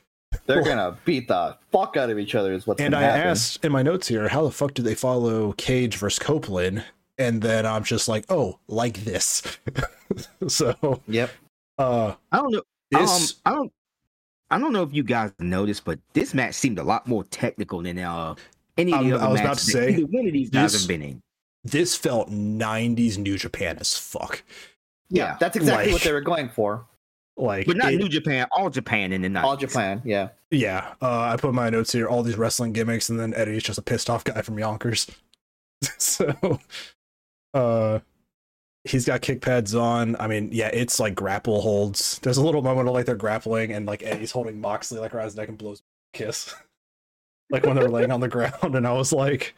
They're gonna beat the fuck out of each other. Is what's And I happen. asked in my notes here, how the fuck do they follow Cage versus Copeland? And then I'm just like, oh, like this. so, Yep. uh, I don't know. this, Um, I don't. I don't know if you guys noticed, but this match seemed a lot more technical than uh any of Um, the other I was about to say, one of these guys this- have been in. this felt 90s New Japan as fuck. Yeah, Yeah, that's exactly like- what they were going for. Like, But not it- New Japan, all Japan in the night. All Japan. Yeah. yeah. Uh, I put my notes here, all these wrestling gimmicks, and then Eddie's just a pissed off guy from Yonkers. so, uh, he's got kick pads on. I mean, yeah, it's like grapple holds. There's a little moment of like they're grappling, and like Eddie's holding Moxley like around his neck and blows kiss, like when they're laying on the ground. And I was like,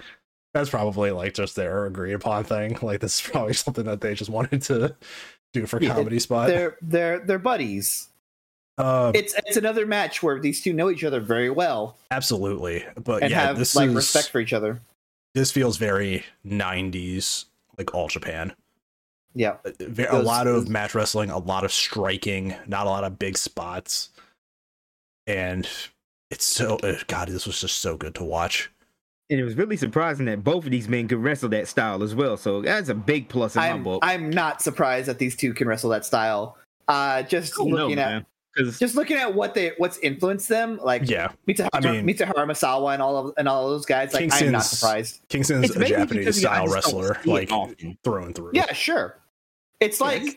that's probably like just their agreed upon thing. Like this is probably something that they just wanted to do for Yeah, comedy spot. They're they're they're buddies. Uh, It's it's another match where these two know each other very well absolutely, but and yeah, have this like is respect for each other. this feels very 90s, like all Japan. Yeah. Ve- a Those- lot of match wrestling, a lot of striking, not a lot of big spots, and it's so uh, God. This was just so good to watch. And it was really surprising that both of these men could wrestle that style as well. So that's a big plus in my I'm book. I'm not surprised that these two can wrestle that style. Uh just Oh, no, looking at man. 'Cause- just looking at what they what's influenced them, like Yeah, Mitsuhara, I mean- Mitsuharu Misawa and all of and all of those guys, like I'm not surprised. Kingston's it's a Japanese style just wrestler, like often. through and through. Yeah, sure. It's like it's-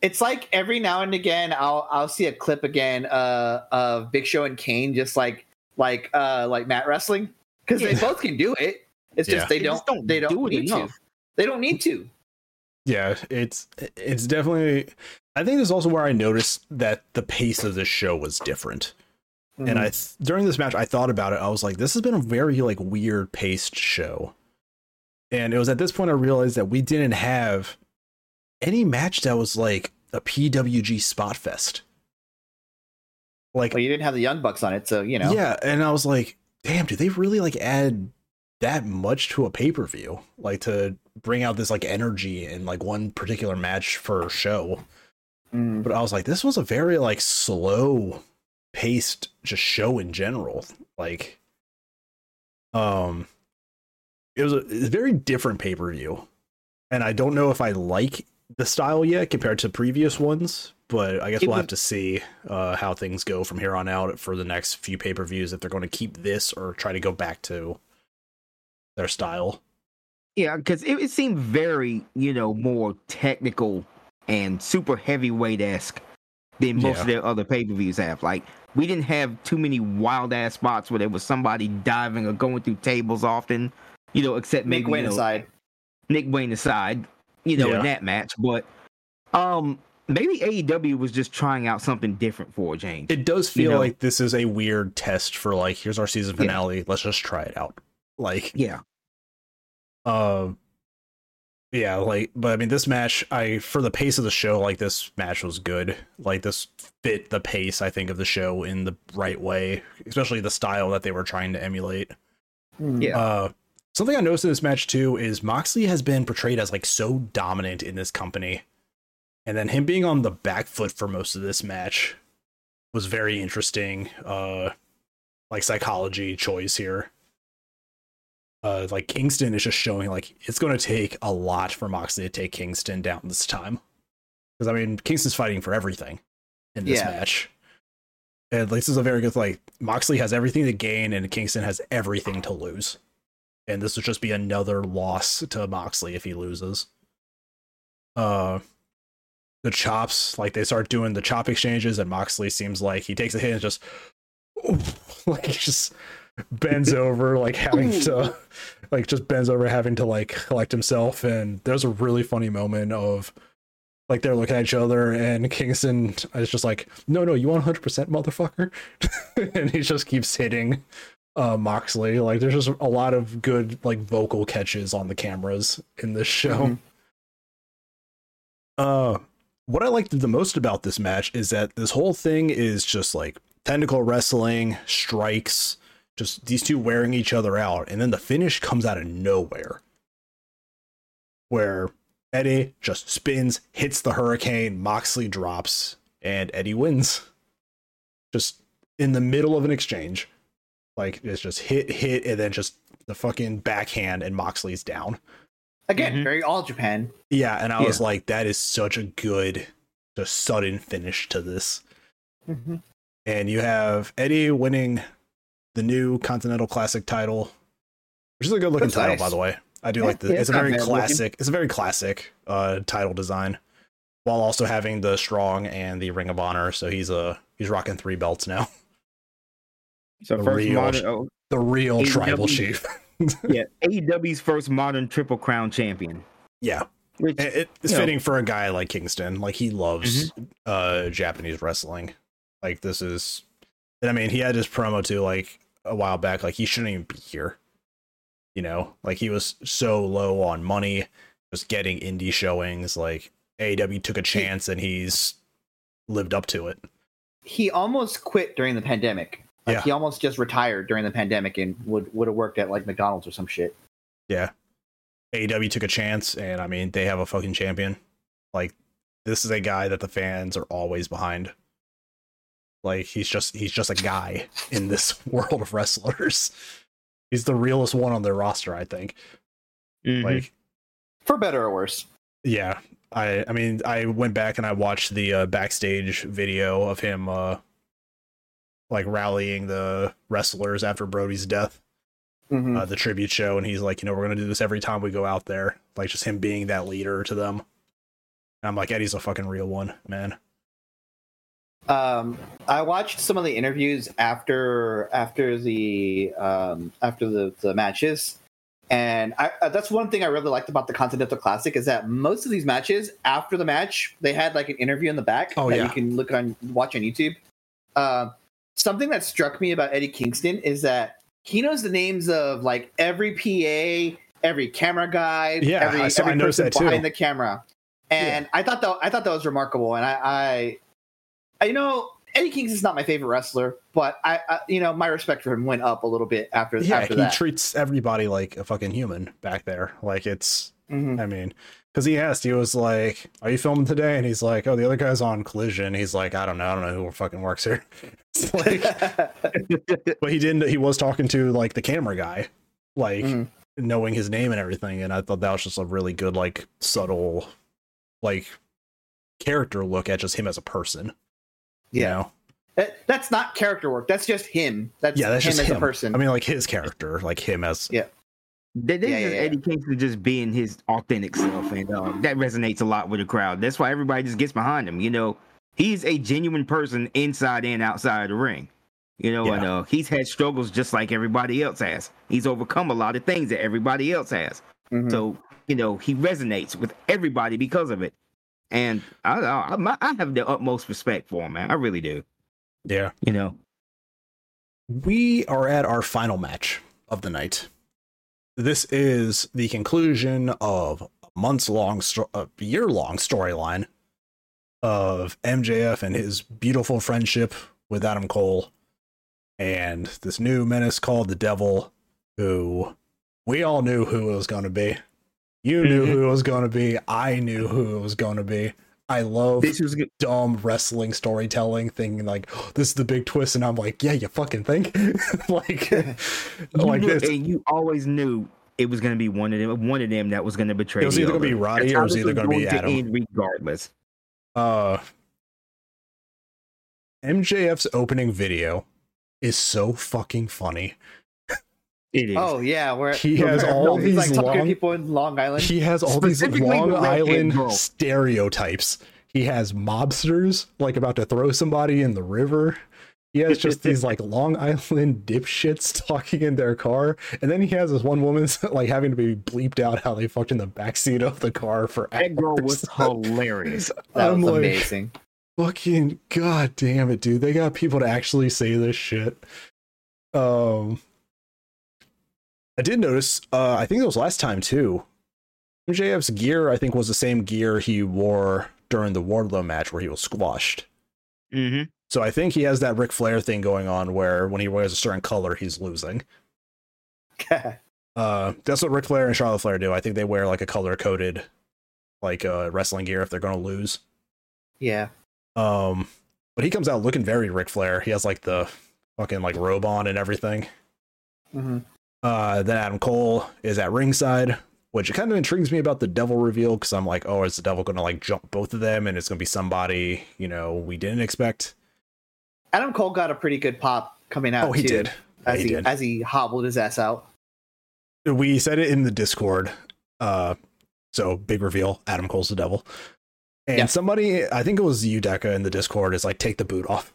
it's like every now and again I'll I'll see a clip again uh of Big Show and Kane just like like uh like mat wrestling because they both can do it. It's Yeah. just they They don't, just don't they don't do it need to. They don't need to. yeah it's it's definitely i think this is also where i noticed that the pace of this show was different and Mm-hmm. i th- during this match i thought about it i was like this has been a very like weird paced show and it was at this point i realized that we didn't have any match that was like a pwg spot fest like well, you didn't have the Young Bucks on it, so you know. yeah and i was like damn did they really like add that much to a pay-per-view? Like to bring out this like energy in like one particular match for show. Mm. but i was like this was a very like slow paced just show in general. Like um it was a, a very different pay-per-view. And i don't know if i like the style yet compared to previous ones but i guess It we'll have to see uh how things go from here on out for the next few pay-per-views if they're going to keep this or try to go back to their style Yeah, because it, it seemed very, you know, more technical and super heavyweight esque than most Yeah. of their other pay per views have. Like, we didn't have too many wild ass spots where there was somebody diving or going through tables often, you know, except Nick maybe Wayne you know, aside. Nick Wayne aside, you know, Yeah. in that match. But um maybe AEW was just trying out something different for a change. It does feel know? like this is a weird test for like, here's our season Yeah. finale. Let's just try it out. Like, yeah, uh, yeah, like, but I mean, this match, I for the pace of the show, like this match was good. Like this fit the pace, I think, of the show in the right way, especially the style that they were trying to emulate. Yeah. Uh, something I noticed in this match too is Moxley has been portrayed as like so dominant in this company, and then him being on the back foot for most of this match was very interesting. Uh, like psychology choice here. Uh, like Kingston is just showing like it's going to take a lot for Moxley to take Kingston down this time, because I mean Kingston's fighting for everything in this Yeah. match. And this is a very good like Moxley has everything to gain and Kingston has everything to lose. And this would just be another loss to Moxley if he loses. Uh the chops, like they start doing the chop exchanges, and Moxley seems like he takes a hit and just like just bends over, like having to like just bends over having to like collect himself. And there's a really funny moment of like they're looking at each other and Kingston is just like, no, no, you want 100% motherfucker? and he just keeps hitting uh Moxley. Like there's just a lot of good like vocal catches on the cameras in this show. Mhm. Uh what I liked the most about this match is that this whole thing is just like technical wrestling, strikes, just these two wearing each other out, and then the finish comes out of nowhere. Where Eddie just spins, hits the hurricane, Moxley drops, and Eddie wins. Just in the middle of an exchange. Like it's just hit, hit, and then just the fucking backhand, and Moxley's down. Again, Mhm. very all Japan. Yeah, and I Yeah. was like, that is such a good, just sudden finish to this. Mm-hmm. And you have Eddie winning the new Continental Classic title, which is a good looking That's title, nice. by the way. I do Yeah, like the. yeah, it's it's a very bad looking. classic. It's a very classic uh, title design, while also having the strong and the Ring of Honor. So he's a he's rocking three belts now. so The first real- modern, oh, The real AEW. tribal chief. Yeah, AEW's first modern Triple Crown champion. yeah, Which It- it- it's you know. fitting for a guy like Kingston. Like he loves Mm-hmm. uh Japanese wrestling. Like this is and I mean he had his promo too like a while back, like he shouldn't even be here. You know, like he was so low on money, just getting indie showings, like AEW took a chance and he's lived up to it. He almost quit during the pandemic. Like Yeah. he almost just retired during the pandemic and would would have worked at like McDonald's or some shit. Yeah. AEW took a chance and I mean they have a fucking champion. Like this is a guy that the fans are always behind. Like he's just he's just a guy in this world of wrestlers. He's the realest one on their roster, I think. Mhm. Like For better or worse. yeah, I I mean I went back and I watched the uh, backstage video of him uh like rallying the wrestlers after Brodie's death. Mhm. uh, the tribute show, and he's like, you know, we're gonna do this every time we go out there, like just him being that leader to them. And I'm like, Eddie's a fucking real one, man. um i watched some of the interviews after after the um after the the matches and I, uh, that's one thing I really liked about the Continental Classic is that most of these matches, after the match, they had like an interview in the back Oh, that yeah. you can look on, watch on YouTube. Uh, something that struck me about Eddie Kingston is that he knows the names of like every PA, every camera guy, Yeah, every, I saw- I every noticed person that too. behind the camera, and I thought that I thought that was remarkable, and I, I, I you know Eddie Kingston's not my favorite wrestler, but I, I you know my respect for him went up a little bit after Yeah, after he that. treats everybody like a fucking human back there. Like it's, Mhm. I mean, because he asked, he was like, "Are you filming today?" And he's like, "Oh, the other guy's on Collision." He's like, "I don't know, I don't know who fucking works here." Like, but he didn't. He was talking to like the camera guy, like Mhm. knowing his name and everything. And I thought that was just a really good, like subtle, like character look at just him as a person. You Yeah. know? That, that's not character work. That's just him. That's yeah, that's him just as him. a person. I mean, like his character, like him as Yeah. That this Yeah, is yeah, yeah. Eddie Kingston just being his authentic self, and um, that resonates a lot with the crowd. That's why everybody just gets behind him. You know, he's a genuine person inside and outside the ring. You know, and uh, he's had struggles just like everybody else has. He's overcome a lot of things that everybody else has. Mhm. So you know, he resonates with everybody because of it. and I, I I I have the utmost respect for him, man. I really do. Yeah. You know, We are at our final match of the night. This is the conclusion of a months long, sto- a year long storyline of MJF and his beautiful friendship with Adam Cole and this new menace called the Devil, who we all knew who it was going to be. You knew Mhm. who it was going to be. I knew who it was going to be. I love this good. dumb wrestling storytelling thing. like "Oh, this is the big twist and i'm like yeah you fucking think like like knew- this and you always knew it was going to be one of them. One of them that was going to betray. It was either gonna be Roddy That's or it was either gonna be going Adam. regardless. uh mjf's opening video is so fucking funny It is. Oh yeah, where He has all he's like these talking long- to people in Long Island. he has all these long island stereotypes he has mobsters like about to throw somebody in the river he has just these like long island dipshits talking in their car and then he has this one woman like having to be bleeped out how they fucked in the backseat of the car for that girl was hilarious. that I'm was like- amazing. fucking god damn it dude they got people to actually say this shit um i did notice uh i think it was last time too. Mjf's gear i think was the same gear he wore during the wardlow match where he was squashed. Hmm so i think he has that Ric flair thing going on where when he wears a certain color he's losing. Uh that's what Ric flair and charlotte flair do. I think they wear like a color coded like uh wrestling gear if they're gonna lose. Yeah, Um, but he comes out looking very Ric Flair. He has like the fucking like robe on and everything. hmm Uh, then Adam Cole is at ringside, which kind of intrigues me about the devil reveal because I'm like, oh, is the devil going to like jump both of them and it's going to be somebody you know we didn't expect? Adam Cole got a pretty good pop coming out. oh, he too, did. As he he, did. as he hobbled his ass out. We said it in the Discord. Uh, so big reveal: Adam Cole's the devil. And Yeah. somebody, I think it was you, Deca, in the Discord, is like, take the boot off.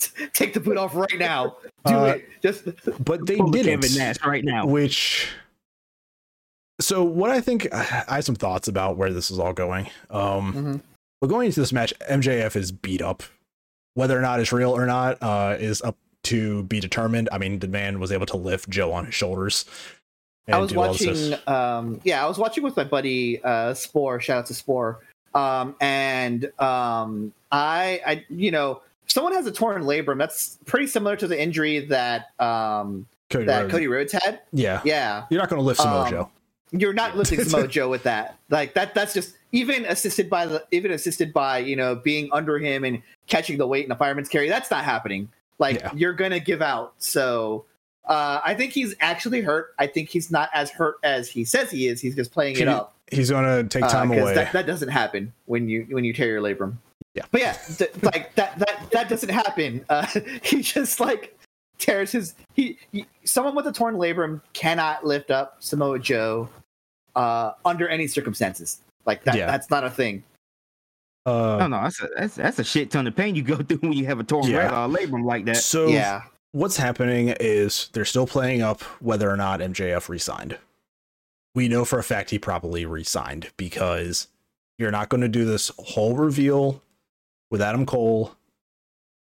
Take the boot off right now. Do Uh, it. Just But they Pull the didn't. Kevin Nash right now. which so what i think i have some thoughts about where this is all going um Mhm. but going into this match mjf is beat up whether or not it's real or not uh is up to be determined i mean the man was able to lift joe on his shoulders I was do all this- watching. Um, yeah, I was watching with my buddy uh, Spore. Shout out to Spore. Um, and um, I, I, you know, if someone has a torn labrum. That's pretty similar to the injury that um, Cody that Rhodes. Cody Rhodes had. yeah Yeah, you're not going to lift Samoa Um, Joe. you're not lifting Samoa Joe with that. Like that. That's just even assisted by the even assisted by you know being under him and catching the weight in a fireman's carry. That's not happening. Like Yeah. you're gonna give out. So uh, I think he's actually hurt. I think he's not as hurt as he says he is. He's just playing He- it up. he's going to take Uh, away That, that doesn't happen when you when you tear your labrum. Yeah. But yeah, th- like that that that doesn't happen. Uh, he just like tears his he, he someone with a torn labrum cannot lift up Samoa Joe uh, under any circumstances. Like that Yeah. that's not a thing. uh No, no, that's a that's, that's a shit ton of pain you go through when you have a torn Yeah. uh, labrum like that. so yeah. what's happening is they're still playing up whether or not MJF resigned. We know for a fact he probably resigned because you're not going to do this whole reveal with Adam Cole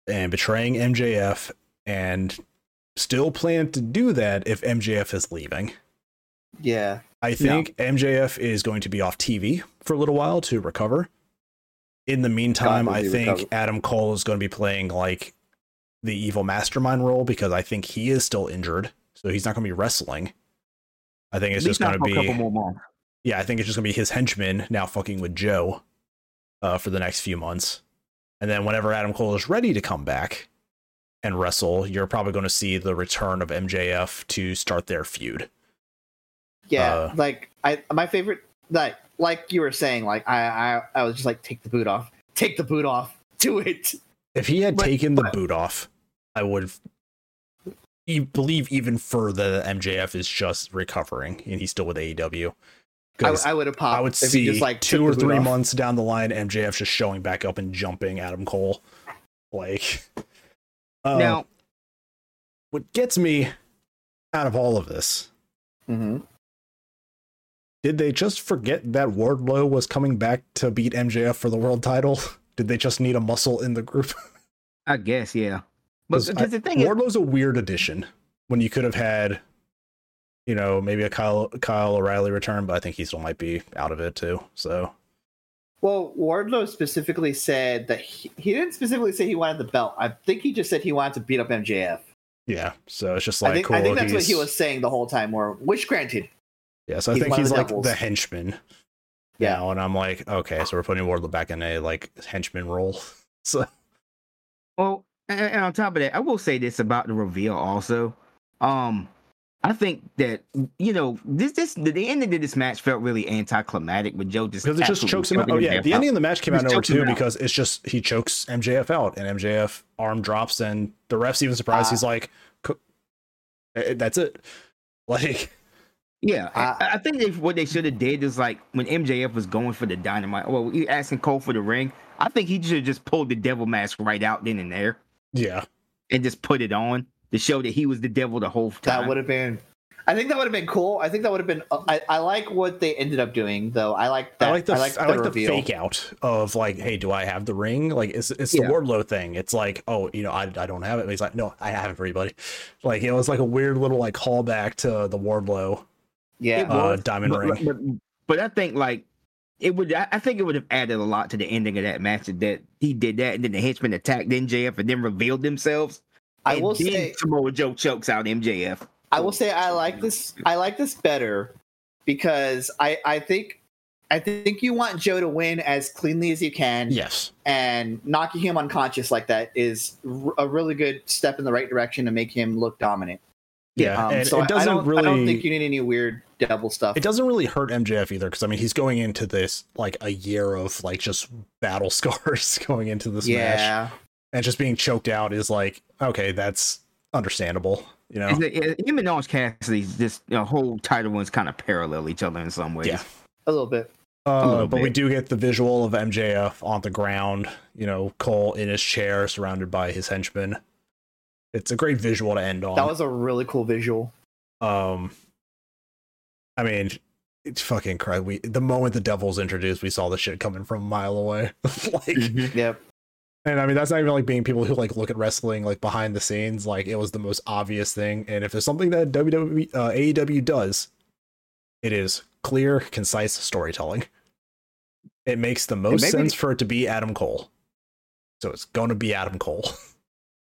and betraying MJF and still plan to do that if MJF is leaving. Yeah. I think MJF is going to be off TV for a little while to recover. In the meantime, I think. Adam Cole is going to be playing like the evil mastermind role because I think he is still injured, so he's not going to be wrestling. I think it's At just going to for a couple be yeah, I think it's just going to be his henchman now fucking with Joe uh, for the next few months, and then whenever Adam Cole is ready to come back and wrestle, you're probably going to see the return of MJF to start their feud. Yeah. Uh, like I my favorite like like you were saying, like I I, I was just like take the boot off. Take the boot off. Do it. If he had But- taken the but- boot off, I would you believe even further that MJF is just recovering and he's still with AEW. I, I, I would have popped. would if he see just, like, two or three off. months down the line, MJF just showing back up and jumping Adam Cole. Like, uh, now, what gets me out of all of this hmm did they just forget that Wardlow was coming back to beat MJF for the world title? Did they just need a muscle in the group? I guess, yeah. But because the thing is, Wardlow's a weird addition when you could have had, you know, maybe a Kyle Kyle O'Reilly return, but I think he still might be out of it too. So Well, Wardlow specifically said that he, he didn't specifically say he wanted the belt. I think he just said he wanted to beat up MJF. yeah, so it's just like I think cool. I think that's what he was saying the whole time. Or which, granted, Yeah, so I he's think he's the like devils. the henchman. Yeah. Now, and I'm like, okay, so we're putting Wardlow back in a like henchman role. So Well, and, and on top of that, I will say this about the reveal also. Um, I think that you know this this the, ending of this match felt really anticlimactic with Joe just because it just chokes him out. Oh yeah, the ending of the match came out nowhere too because it's just he chokes MJF out, and MJF arm drops, and the ref's even surprised. Ah. he's like, eh, "That's it." Like, Yeah, Uh, I, I think they, what they should have did is like when MJF was going for the dynamite. Well, you asking Cole for the ring. I think he should have just pulled the devil mask right out then and there yeah, and just put it on to show that he was the devil the whole time. that would have been. I think that would have been cool. I think that would have been. I, I like what they ended up doing, though. I like that. I like the I like, the, reveal. fake out of like, hey, do I have the ring? Like, it's it's Yeah. the Wardlow thing. It's like, oh, you know, I, I don't have it. But he's like, no, I have it for you, buddy. Like, it was like a weird little like callback to the Wardlow Yeah, uh, diamond but, ring. But, but I think like it would. I I think it would have added a lot to the ending of that match that he did that, and then the henchmen attacked MJF and then revealed themselves. I will say. Samoa Joe chokes out MJF. I will say I like this. I like this better because I I think I think you want Joe to win as cleanly as you can, yes, and knocking him unconscious like that is r- a really good step in the right direction to make him look dominant. yeah, Um, and so it doesn't I don't, really. I don't think you need any weird devil stuff. it doesn't really hurt MJF either because I mean he's going into this like a year of like just battle scars going into this match yeah, and just being choked out is like okay that's understandable you know Is it- it- Him and Orange Cassidy's this you know, whole title ones kind of parallel each other in some ways. Yeah. a little bit. Uh, little but we do get the visual of MJF on the ground, you know, Cole in his chair surrounded by his henchmen. It's a great visual to end on. That was a really cool visual. um I mean, it's fucking crazy. We the moment the devil's introduced, we saw the shit coming from a mile away. like Mhm. Yep. And I mean that's not even like being people who like look at wrestling like behind the scenes, like it was the most obvious thing. And if there's something that WWE uh, AEW does, it is clear, concise storytelling. It makes the most sense for it to be Adam Cole. So it's going to be Adam Cole.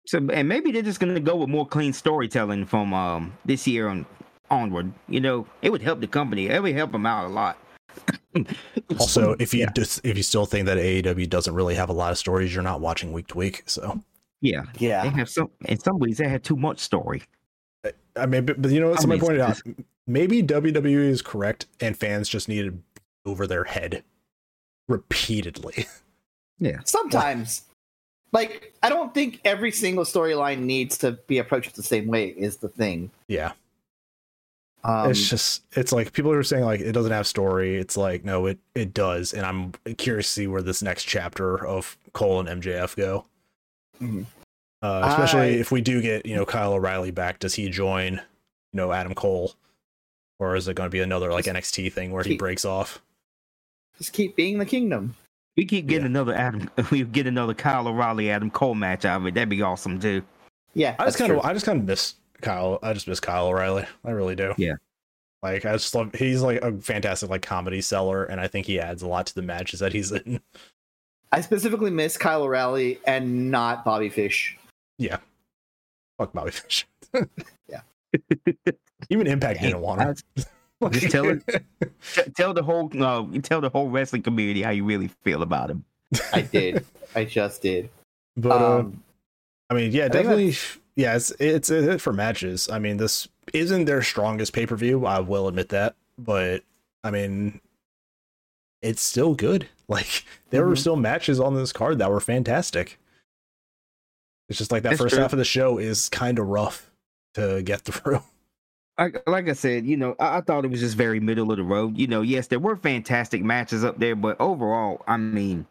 So and maybe they're just gonna go with more clean storytelling from um this year on onward. You know, it would help the company. It would help them out a lot. Also, if you yeah, dis- if you still think that AEW doesn't really have a lot of stories, you're not watching week to week. So yeah, they Yeah. have some. In some ways, they have too much story. I mean, but, but you know what? I Somebody mean, pointed out uh, maybe WWE is correct, and fans just needed to over their head repeatedly. Yeah, Sometimes, like I don't think every single storyline needs to be approached the same way. Is the thing. Yeah, Um, it's just it's like people are saying like it doesn't have story. It's like no, it it does, and I'm curious to see where this next chapter of Cole and MJF go. Mhm. Uh, especially I- if we do get you know Kyle O'Reilly back, does he join you know Adam Cole, or is it going to be another like NXT thing where he breaks off? just keep being the kingdom. we keep getting Yeah. another Adam. We get another Kyle O'Reilly Adam Cole match out of it. That'd be awesome too. Yeah, I just that's kind of. I just kind of miss Kyle. I just miss Kyle O'Reilly. I really do. Yeah. Like I just love he's like a fantastic like comedy seller, and I think he adds a lot to the matches that he's in. I specifically miss Kyle O'Reilly and not Bobby Fish. Yeah. Fuck Bobby Fish. Yeah. Even Impact didn't want him. Just tell it- tell the whole uh, tell the whole wrestling community how you really feel about him. I did. I just did. But uh, Um, I mean, yeah, think definitely. Yeah, it's it's it for matches. I mean, this isn't their strongest pay per view. I will admit that, but I mean, it's still good. Like there were Mhm. still matches on this card that were fantastic. It's just like that That's first true. half of the show is kind of rough to get through. Like, like I said, you know, I, I thought it was just very middle of the road. You know, yes, there were fantastic matches up there, but overall, I mean,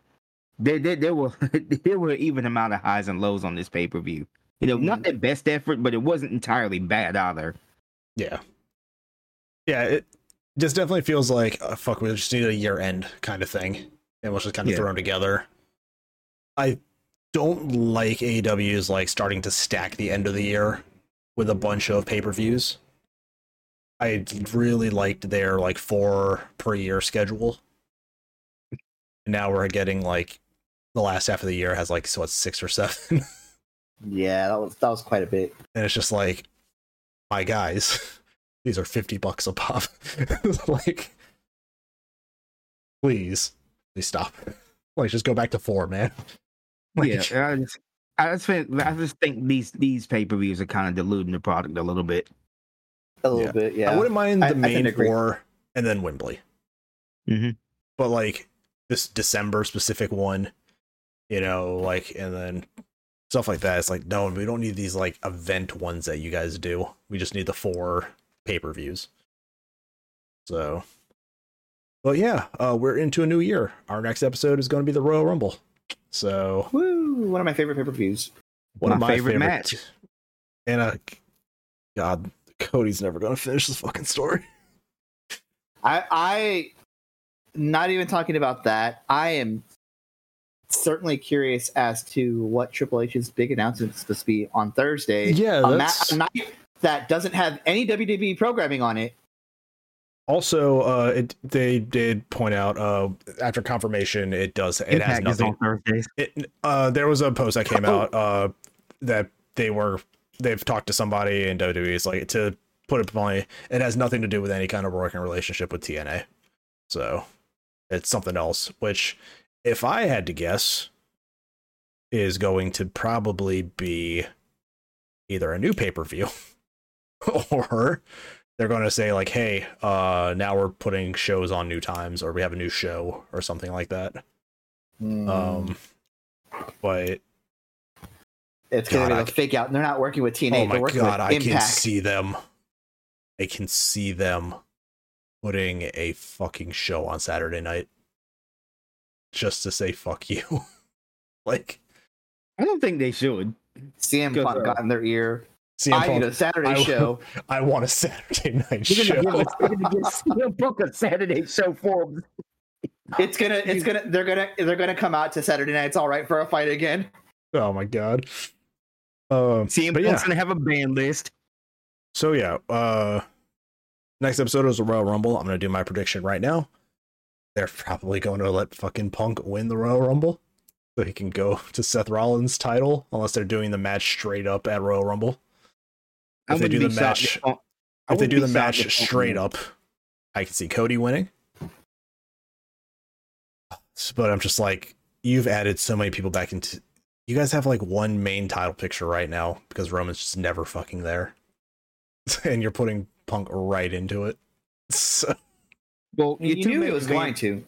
there there, there were there were even amount of highs and lows on this pay per view. You know, not their best effort, but it wasn't entirely bad either. Yeah, yeah. It just definitely feels like uh, fuck. We just need a year end kind of thing, and we'll just kind of Yeah. throw them together. I don't like AEW's like starting to stack the end of the year with a bunch of pay per views. I really liked their like four per year schedule. And now we're getting like the last half of the year has like so what six or seven, Yeah, that was that was quite a bit. and it's just like, my guys, these are fifty bucks a pop. like, please, please stop. Like, just go back to four, man. Like, yeah, I just, I just think I just think these these pay per views are kind of diluting the product a little bit. A little Yeah. bit, yeah. I wouldn't mind the I main can agree. four and then Wembley. Mhm. But like this December specific one, you know, like and then stuff like that. It's like no, we don't need these like event ones that you guys do. We just need the four pay per views. So, but yeah, uh, we're into a new year. Our next episode is going to be the Royal Rumble. So Woo! One of my favorite pay per views. one of My my favorite favorite, match. And uh, God, Cody's never going to finish this fucking story. I I not even talking about that. I am certainly curious as to what Triple H's big announcement is supposed to be on Thursday. Yeah, a, ma- that's- a night that doesn't have any WWE programming on it. Also, uh, it they did point out uh after confirmation it does it has Impact is nothing. on Thursdays. It uh there was a post that came out uh that they were they've talked to somebody in WWE. It's like to put it bluntly, it has nothing to do with any kind of working relationship with TNA. So it's something else. Which, if I had to guess, is going to probably be either a new pay per view or they're going to say like hey uh now we're putting shows on new times or we have a new show or something like that Hmm. um but it's gonna God, be a fake out. They're not working with TNA. oh They're my god with i can see them i can see them putting a fucking show on saturday night just to say fuck you like I don't think they should. CM Go Punk for got in their ear. CM I need Punk, a Saturday I- show. I want a saturday night You're show gonna give us, you're gonna give CM Punk a Saturday show for him. It's gonna, it's gonna, they're gonna, they're gonna come out to Saturday night. It's all right for a fight again. oh my god um CM but Punk's yeah gonna have a band list. So yeah, uh next episode is a Royal Rumble. I'm gonna do my prediction right now. They're probably going to let fucking Punk win the Royal Rumble. So he can go to Seth Rollins' title, unless they're doing the match straight up at Royal Rumble. If they do the match if Punk- if they do the match straight up, I can see Cody winning. But I'm just like, you've added so many people back into you guys have like one main title picture right now because Roman's just never fucking there. And you're putting Punk right into it. So, Well, You, your two knew he main was going to.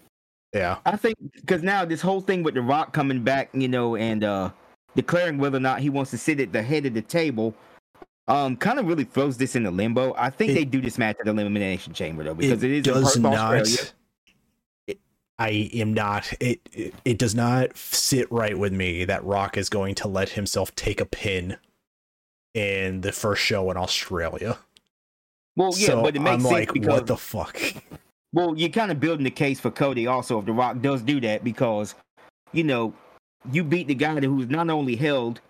yeah. I think because now this whole thing with The Rock coming back, you know, and uh declaring whether or not he wants to sit at the head of the table, um, kind of really throws this into limbo. I think It- they do this match at the Elimination Chamber though, because it, is in does Perth, not. Australia. it- I am not. It, it it does not sit right with me that Rock is going to let himself take a pin in the first show in Australia. Well, yeah, so but it makes I'm sense like, because what the fuck? Well, you're kind of building the case for Cody also if The Rock does do that because, you know, you beat the guy who's not only held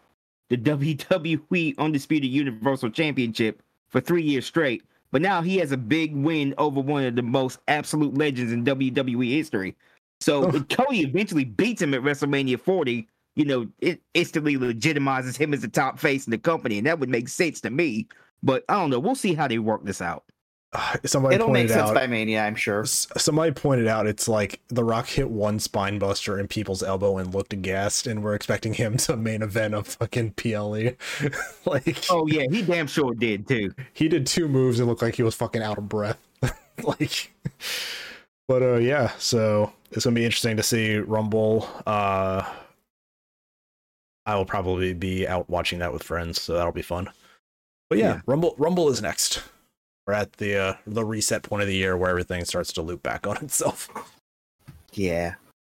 the WWE Undisputed Universal Championship for three years straight, but now he has a big win over one of the most absolute legends in WWE history. So if Cody eventually beats him at WrestleMania 40, you know, it instantly legitimizes him as the top face in the company, and that would make sense to me. But I don't know. We'll see how they work this out. Somebody It'll make pointed sense out. by Mania, I'm sure. Somebody pointed out it's like The Rock hit one spine buster in people's elbow and looked aghast, and we're expecting him to main event a fucking PLE. like, Oh yeah, he damn sure did too. he did two moves and looked like he was fucking out of breath. like, but uh, yeah. So it's gonna be interesting to see Rumble. Uh, I will probably be out watching that with friends, so that'll be fun. But yeah, Yeah. Rumble. Rumble is next. We're at the uh, the reset point of the year where everything starts to loop back on itself. Yeah.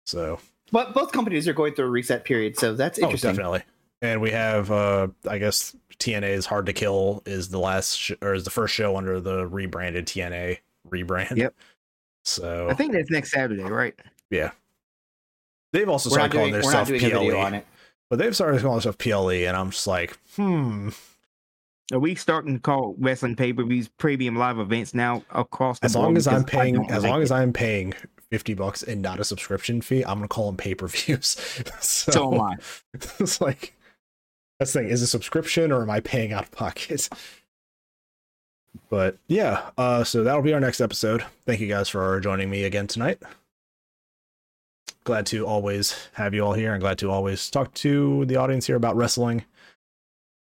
So But both companies are going through a reset period, so that's interesting. oh, definitely. And we have, uh, I guess, TNA's Hard to Kill is the last sh- or is the first show under the rebranded TNA rebrand. Yep. So I think that's next Saturday, right? yeah, they've also We're started calling doing, their we're stuff doing on PLE, it. but they've started calling their stuff PLE, and I'm just like, hmm. Are we starting to call wrestling pay per views premium live events now across the As long as I'm paying, as long it. as I'm paying fifty bucks and not a subscription fee, I'm gonna call them pay per views. so, so am I. it's like that's the thing is a subscription or am i paying out of pocket but yeah uh so that'll be our next episode thank you guys for joining me again tonight glad to always have you all here and glad to always talk to the audience here about wrestling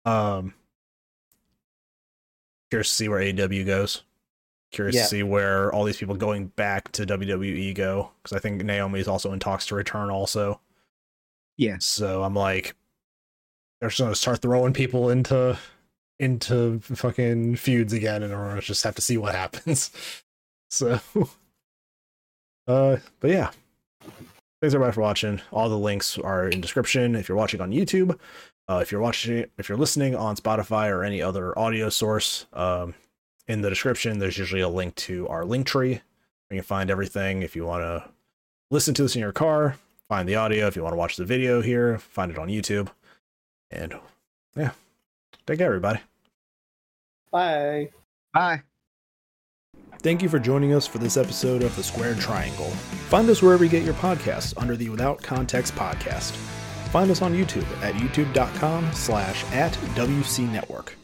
um curious to see where AEW goes curious Yeah. to see where all these people going back to wwe go because i think Naomi is also in talks to return also Yeah. so I'm like, they're just gonna start throwing people into into fucking feuds again, and we're just have to see what happens. So, uh, but yeah, thanks everybody for watching. All the links are in description if you're watching on YouTube. Uh, if you're watching, if you're listening on Spotify or any other audio source, um, in the description there's usually a link to our link tree. You can find everything. If you want to listen to this in your car find the audio. If you want to watch the video here find it on youtube. And yeah. Take care everybody. Bye. Bye. thank you for joining us for this episode of the Square triangle. Find us wherever you get your podcasts under the without context podcast find us on youtube at youtube.com slash at wc network